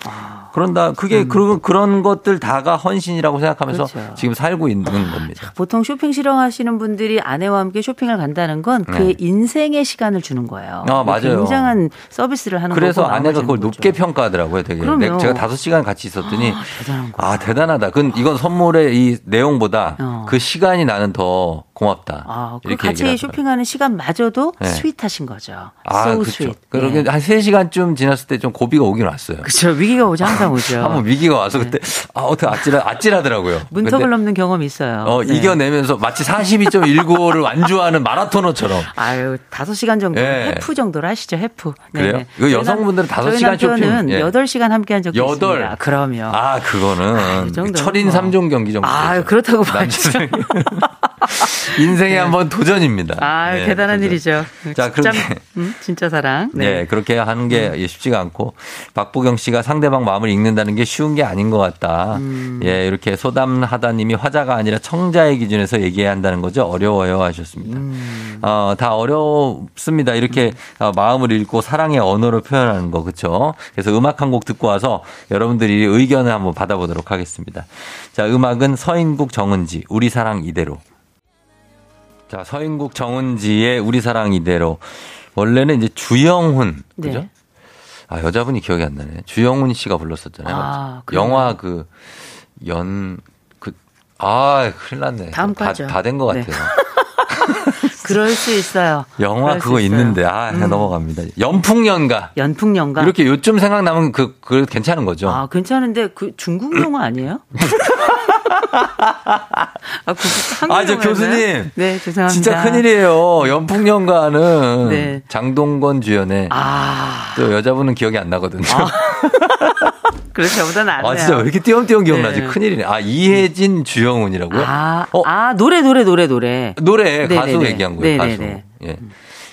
그런다 그게 그런 그런 것들 다가 헌신이라고 생각하면서 음. 그렇죠. 지금 살고 있는 겁니다. 보통 쇼핑 싫어하시는 분들이 아내와 함께 쇼핑을 간다는 건그 네. 인생의 시간을 주는 거예요. 아, 맞아요. 굉장한 서비스를 하는 그래서 거고 아내가 그걸 거죠. 높게 평가하더라고요, 되게. 그럼요. 내- 제가 다섯 시간 같이 있었더니 대단한 거. 아 대단하다. 그 이건 선물의 이 내용보다 어. 그 시간이 나는 더 고맙다. 아, 그 같이. 쇼핑하는 시간마저도 네. 스윗하신 거죠. 아, so 그렇죠. sweet. 그러게 예. 한 3시간쯤 지났을 때 좀 고비가 오긴 왔어요. 그렇죠. 위기가 오지 항상 오죠. 한번 위기가 와서 그때 아 어떻게 아찔하 아찔하더라고요. 네. 문턱을 근데 넘는 경험이 있어요. 어, 네. 이겨내면서 마치 42.195를 완주하는 마라토너처럼. 아유, 다섯 시간 정도, 예. 해프 정도로 하시죠, 해프. 그래요? 이거 여성분들은 다섯 저희 시간 쇼핑, 남편은 예. 여덟 시간 함께 한 적도 여덟. 있습니다. 그럼요. 아, 그거는 이 정도는 철인 뭐. 삼 3종 경기 정도. 아. 그렇다고 봐야죠. 인생의 한번 도전입니다. 아, 네, 대단한 도전. 일이죠. 자, 그렇게. 음, 진짜 사랑. 네. 그렇게 하는 게 음. 쉽지가 않고 박보경 씨가 상대방 마음을 읽는다는 게 쉬운 게 아닌 것 같다. 음. 예, 이렇게 소담하다님이 화자가 아니라 청자의 기준에서 얘기해야 한다는 거죠. 어려워요 하셨습니다. 음. 어, 다 어렵습니다. 이렇게 어, 마음을 읽고 사랑의 언어로 표현하는 거 그렇죠. 그래서 음악 한 곡 듣고 와서 여러분들이 의견을 한번 받아보도록 하겠습니다. 자, 음악은 서인국 정은지 우리 사랑 이대로. 자, 서인국 정은지의 우리 사랑 이대로. 원래는 이제 주영훈 그죠? 네. 아 여자분이 기억이 안 나네. 주영훈 씨가 불렀었잖아요. 아? 영화 그 연 그 아 큰일 났네. 다음 거죠. 다 된것 네. 같아요. 그럴 수 있어요. 영화 그거. 있는데 아 음. 넘어갑니다. 연풍연가. 연풍연가. 이렇게 요쯤 생각나면 그, 그 괜찮은 거죠. 아, 괜찮은데 그 중국 영화 아니에요? 아, 아, 저? 교수님. 네, 죄송합니다. 진짜 큰일이에요. 연풍연가는 네. 장동건 주연의 아, 또 여자분은 기억이 안 나거든요. 그래서 저보다는 안 아. 진짜 왜 이렇게 띄엄띄엄 기억나지? 네. 큰일이네. 아, 이혜진, 주영훈이라고요? 아, 어? 아, 노래, 노래, 노래, 노래. 노래, 네네네. 가수 얘기한 거예요, 가수. 네네네. 예.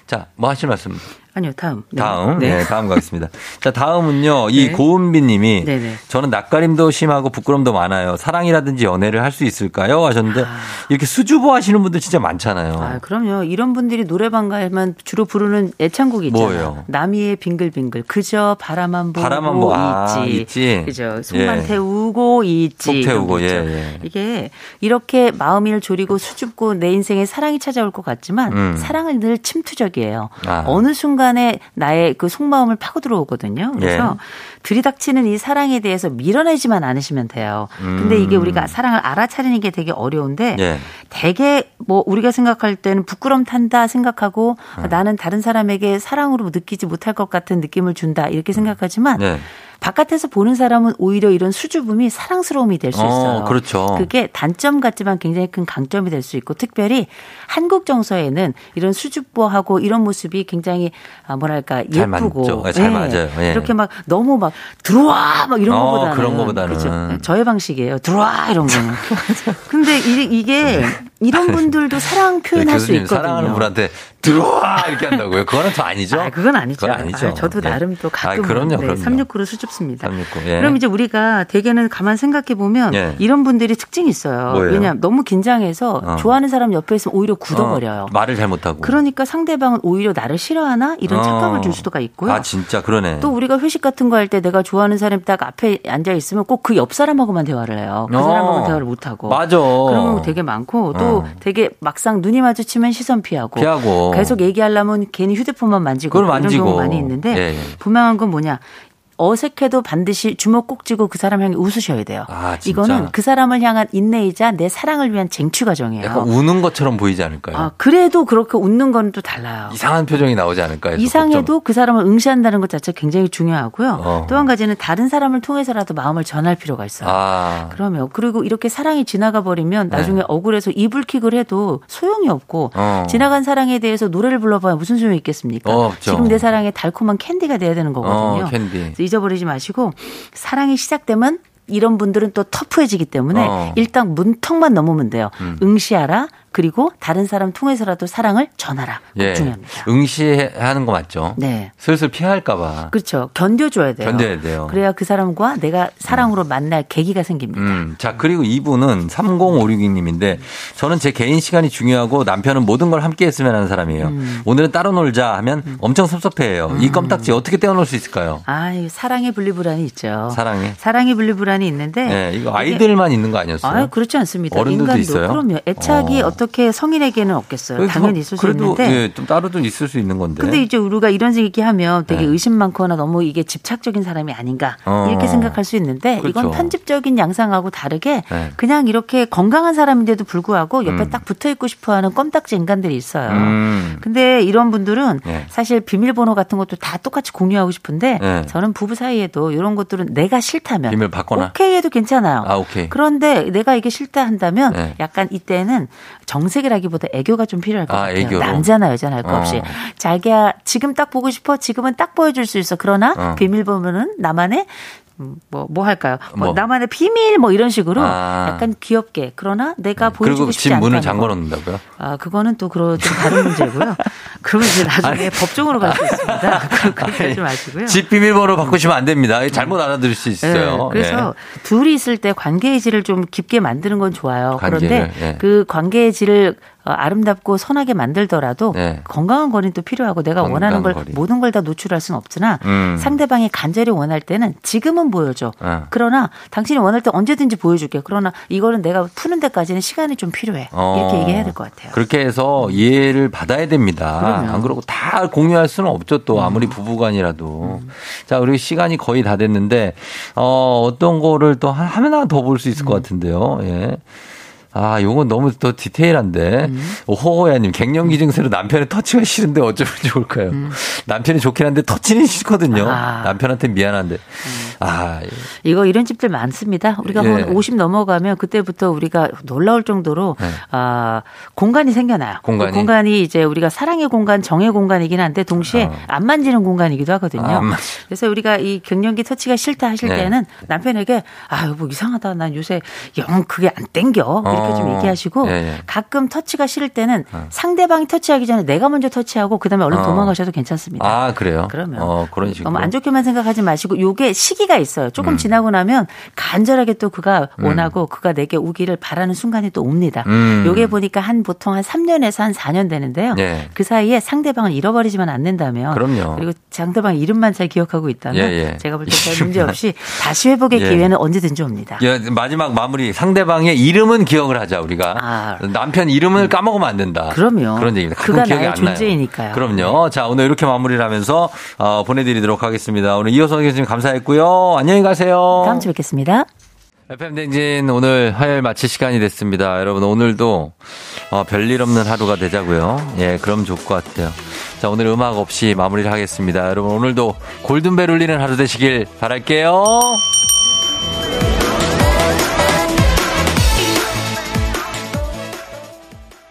자, 뭐 하실 말씀? 아니요, 다음. 네. 다음. 네. 네. 다음 가겠습니다. 자, 다음은요. 이 네. 고은비 님이 네네. 저는 낯가림도 심하고 부끄럼도 많아요. 사랑이라든지 연애를 할 수 있을까요? 하셨는데 이렇게 수줍어 하시는 분들 진짜 많잖아요. 아, 그럼요. 이런 분들이 노래방 가면 주로 부르는 애창곡이 있잖아요. 뭐예요? 남이의 빙글빙글. 그저 바라만 보고 바라만 보- 아, 있지. 있지. 그죠. 속만 예. 태우고 있지. 속 태우고, 예. 예. 이게 이렇게 마음을 졸이고 수줍고 내 인생에 사랑이 찾아올 것 같지만 음. 사랑은 늘 침투적이에요. 아. 어느 순간 에 나의 그 속마음을 파고 들어 오거든요. 그래서 예. 들이닥치는 이 사랑에 대해서 밀어내지만 않으시면 돼요. 근데 이게 음. 우리가 사랑을 알아차리는 게 되게 어려운데 예. 되게 뭐 우리가 생각할 때는 부끄럼 탄다 생각하고 음. 나는 다른 사람에게 사랑으로 느끼지 못할 것 같은 느낌을 준다 이렇게 생각하지만 네. 바깥에서 보는 사람은 오히려 이런 수줍음이 사랑스러움이 될 수 있어요. 어, 그렇죠. 그게 단점 같지만 굉장히 큰 강점이 될 수 있고 특별히 한국 정서에는 이런 수줍보하고 이런 모습이 굉장히 아, 뭐랄까 잘 예쁘고 맞죠. 네, 잘 맞아요. 예. 이렇게 막 너무 막 들어와 막 이런 어, 거보다는 그런 거보다는. 그렇죠. 저의 방식이에요. 들어와 이런 거는. 근데 이, 이게 이런 분들도 사랑 표현할 수 교수님 있거든요. 사랑하는 분한테 들어와 이렇게 한다고요. 그거는 또 아니죠. 아, 그건 아니죠. 그건 아니죠. 아, 저도 예. 나름 또 가끔 아, 그럼요, 네, 그럼요. 369로 수줍습니다. 369. 예. 그럼 이제 우리가 대개는 가만 생각해 보면 예. 이런 분들이 특징이 있어요. 뭐예요? 왜냐하면 너무 긴장해서 어. 좋아하는 사람 옆에 있으면 오히려 굳어버려요. 어, 말을 잘못하고. 그러니까 상대방은 오히려 나를 싫어하나 이런 어. 착각을 줄 수가 있고요. 아 진짜 그러네. 또 우리가 회식 같은 거 할 때 내가 좋아하는 사람이 딱 앞에 앉아 있으면 꼭 그 옆 사람하고만 대화를 해요. 그 어. 사람하고 대화를 못 하고. 맞아. 그런 경우 되게 많고 또 어. 되게 막상 눈이 마주치면 시선 피하고. 피하고. 계속 얘기하려면 괜히 휴대폰만 만지고 만지고. 경우 많이 있는데 예, 예. 분명한 건 뭐냐? 어색해도 반드시 주먹 꼭 쥐고 그 사람 향해 웃으셔야 돼요. 아, 진짜? 이거는 그 사람을 향한 인내이자 내 사랑을 위한 쟁취 과정이에요. 약간 우는 것처럼 보이지 않을까요? 아, 그래도 그렇게 웃는 건 또 달라요. 이상한 표정이 나오지 않을까요? 이상해도 그 사람을 응시한다는 것 자체가 굉장히 중요하고요. 어. 또한 가지는 다른 사람을 통해서라도 마음을 전할 필요가 있어요. 아. 그러면 그리고 이렇게 사랑이 지나가 버리면 네. 나중에 억울해서 이불킥을 해도 소용이 없고 어. 지나간 사랑에 대해서 노래를 불러봐야 무슨 소용이 있겠습니까? 어. 지금 내 사랑에 달콤한 캔디가 돼야 되는 거거든요. 어, 캔디. 잊어버리지 마시고 사랑이 시작되면 이런 분들은 또 터프해지기 때문에 어. 일단 문턱만 넘으면 돼요. 음. 응시하라. 그리고 다른 사람 통해서라도 사랑을 전하라. 꼭 예. 중요합니다. 응시하는 거 맞죠? 네. 슬슬 피할까봐. 그렇죠. 견뎌줘야 돼요. 견뎌야 돼요. 그래야 그 사람과 내가 사랑으로 만날 계기가 생깁니다. 음, 자, 그리고 이분은 3056님인데 저는 제 개인 시간이 중요하고 남편은 모든 걸 함께 했으면 하는 사람이에요. 음. 오늘은 따로 놀자 하면 엄청 섭섭해해요. 이 껌딱지 어떻게 떼어놓을 수 있을까요? 아, 이 사랑의 분리불안이 있죠. 사랑해. 사랑의 분리불안이 있는데. 네, 이거 아이들만 있는 거 아니었어요? 아, 그렇지 않습니다. 어른들도 인간도 있어요? 그럼요. 애착이 어. 어. 떻게 성인에게는 없겠어요. 당연히 있을 수 있는데. 예, 좀 따로 좀 있을 수 있는 건데. 근데 이제 우리가 이런 얘기하면 되게 네. 의심 많거나 너무 이게 집착적인 사람이 아닌가 어. 이렇게 생각할 수 있는데 이건 그렇죠. 편집적인 양상하고 다르게 네. 그냥 이렇게 건강한 사람인데도 불구하고 옆에 음. 딱 붙어 있고 싶어하는 껌딱지 인간들이 있어요. 음. 근데 이런 분들은 네. 사실 비밀번호 같은 것도 다 똑같이 공유하고 싶은데 네. 저는 부부 사이에도 이런 것들은 내가 싫다면 비밀 받거나. 오케이 해도 괜찮아요. 아, 오케이. 그런데 내가 이게 싫다 한다면 네. 약간 이때는 정 색이라기보다 애교가 좀 필요할 것 아, 같아요. 애교로. 남자나 여자나 할거 어. 없이 자기야 지금 딱 보고 싶어 지금은 딱 보여줄 수 있어. 그러나 어. 비밀번호는 나만의 음, 뭐, 뭐 할까요? 뭐 뭐. 나만의 비밀 뭐 이런 식으로 아. 약간 귀엽게 그러나 내가 보여주고 그리고 싶지 집 않다. 문을 잠궈 놓는다고요? 아, 그거는 또 그런 좀 다른 문제고요. 그러면 이제 나중에 법정으로 갈 수 있습니다. 그렇게 하지 마시고요. 집 비밀번호 바꾸시면 안 됩니다. 잘못 알아들을 수 있어요. 네, 그래서 둘이 있을 때 관계의 질을 좀 깊게 만드는 건 좋아요. 관계를, 그런데 예. 그 관계의 질을 어, 아름답고 선하게 만들더라도 네. 건강한 거리는 또 필요하고 내가 원하는 걸 거리. 모든 걸 다 노출할 수는 없으나 음. 상대방이 간절히 원할 때는 지금은 보여줘. 어. 그러나 당신이 원할 때 언제든지 보여줄게. 그러나 이거는 내가 푸는 데까지는 시간이 좀 필요해. 이렇게 어. 얘기해야 될 것 같아요. 그렇게 해서 이해를 받아야 됩니다. 그럼요. 안 그러고 다 공유할 수는 없죠. 또 아무리 부부간이라도. 자, 우리 시간이 거의 다 됐는데 어, 어떤 거를 또 하- 하나 더 볼 수 있을 것 같은데요. 예. 아, 요건 너무 또 디테일한데. 호호야님, 갱년기 증세로 남편의 터치가 싫은데 어쩌면 좋을까요? 남편이 좋긴 한데 터치는 싫거든요. 아. 남편한테 미안한데. 아, 이거 이런 집들 많습니다. 우리가 예. 한50 넘어가면 그때부터 우리가 놀라울 정도로 네. 아, 공간이 생겨나요. 공간이? 그 공간이 이제 우리가 사랑의 공간, 정의 공간이긴 한데 동시에 어. 안 만지는 공간이기도 하거든요. 아, 그래서 우리가 이 갱년기 터치가 싫다 하실 네. 때는 남편에게 아, 여보 이상하다. 난 요새 영 그게 안 땡겨. 이렇게 좀 어. 얘기하시고 예, 예. 가끔 터치가 싫을 때는 상대방이 터치하기 전에 내가 먼저 터치하고 그다음에 얼른 어. 도망가셔도 괜찮습니다. 아, 그래요? 그러면 어, 그런 식으로. 너무 안 좋게만 생각하지 마시고 요게 시기가 있어요. 조금 음. 지나고 나면 간절하게 또 그가 원하고 그가 내게 오기를 바라는 순간이 또 옵니다. 음. 요게 보니까 한 보통 한 3년에서 한 4년 되는데요. 예. 그 사이에 상대방을 잃어버리지만 않는다면 그럼요. 그리고 상대방 이름만 잘 기억하고 있다면 예, 예. 제가 볼 때 별 문제 없이 다시 회복의 예. 기회는 언제든지 옵니다. 예, 마지막 마무리 상대방의 이름은 기억 을 하자 우리가 아. 남편 이름을 까먹으면 안 된다. 그럼요. 그런 얘기입니다. 그가 기억이 안 나요. 존재이니까요. 그럼요. 자 오늘 이렇게 마무리를 하면서 어, 보내드리도록 하겠습니다. 오늘 이호성 교수님 감사했고요. 안녕히 가세요. 다음 주에 뵙겠습니다. FM 댕진 오늘 화요일 마칠 시간이 됐습니다. 여러분 오늘도 어, 별일 없는 하루가 되자고요. 예, 그럼 좋을 것 같아요. 자 자, 오늘 음악 없이 마무리를 하겠습니다. 여러분, 오늘도 골든벨 울리는 하루 되시길 바랄게요.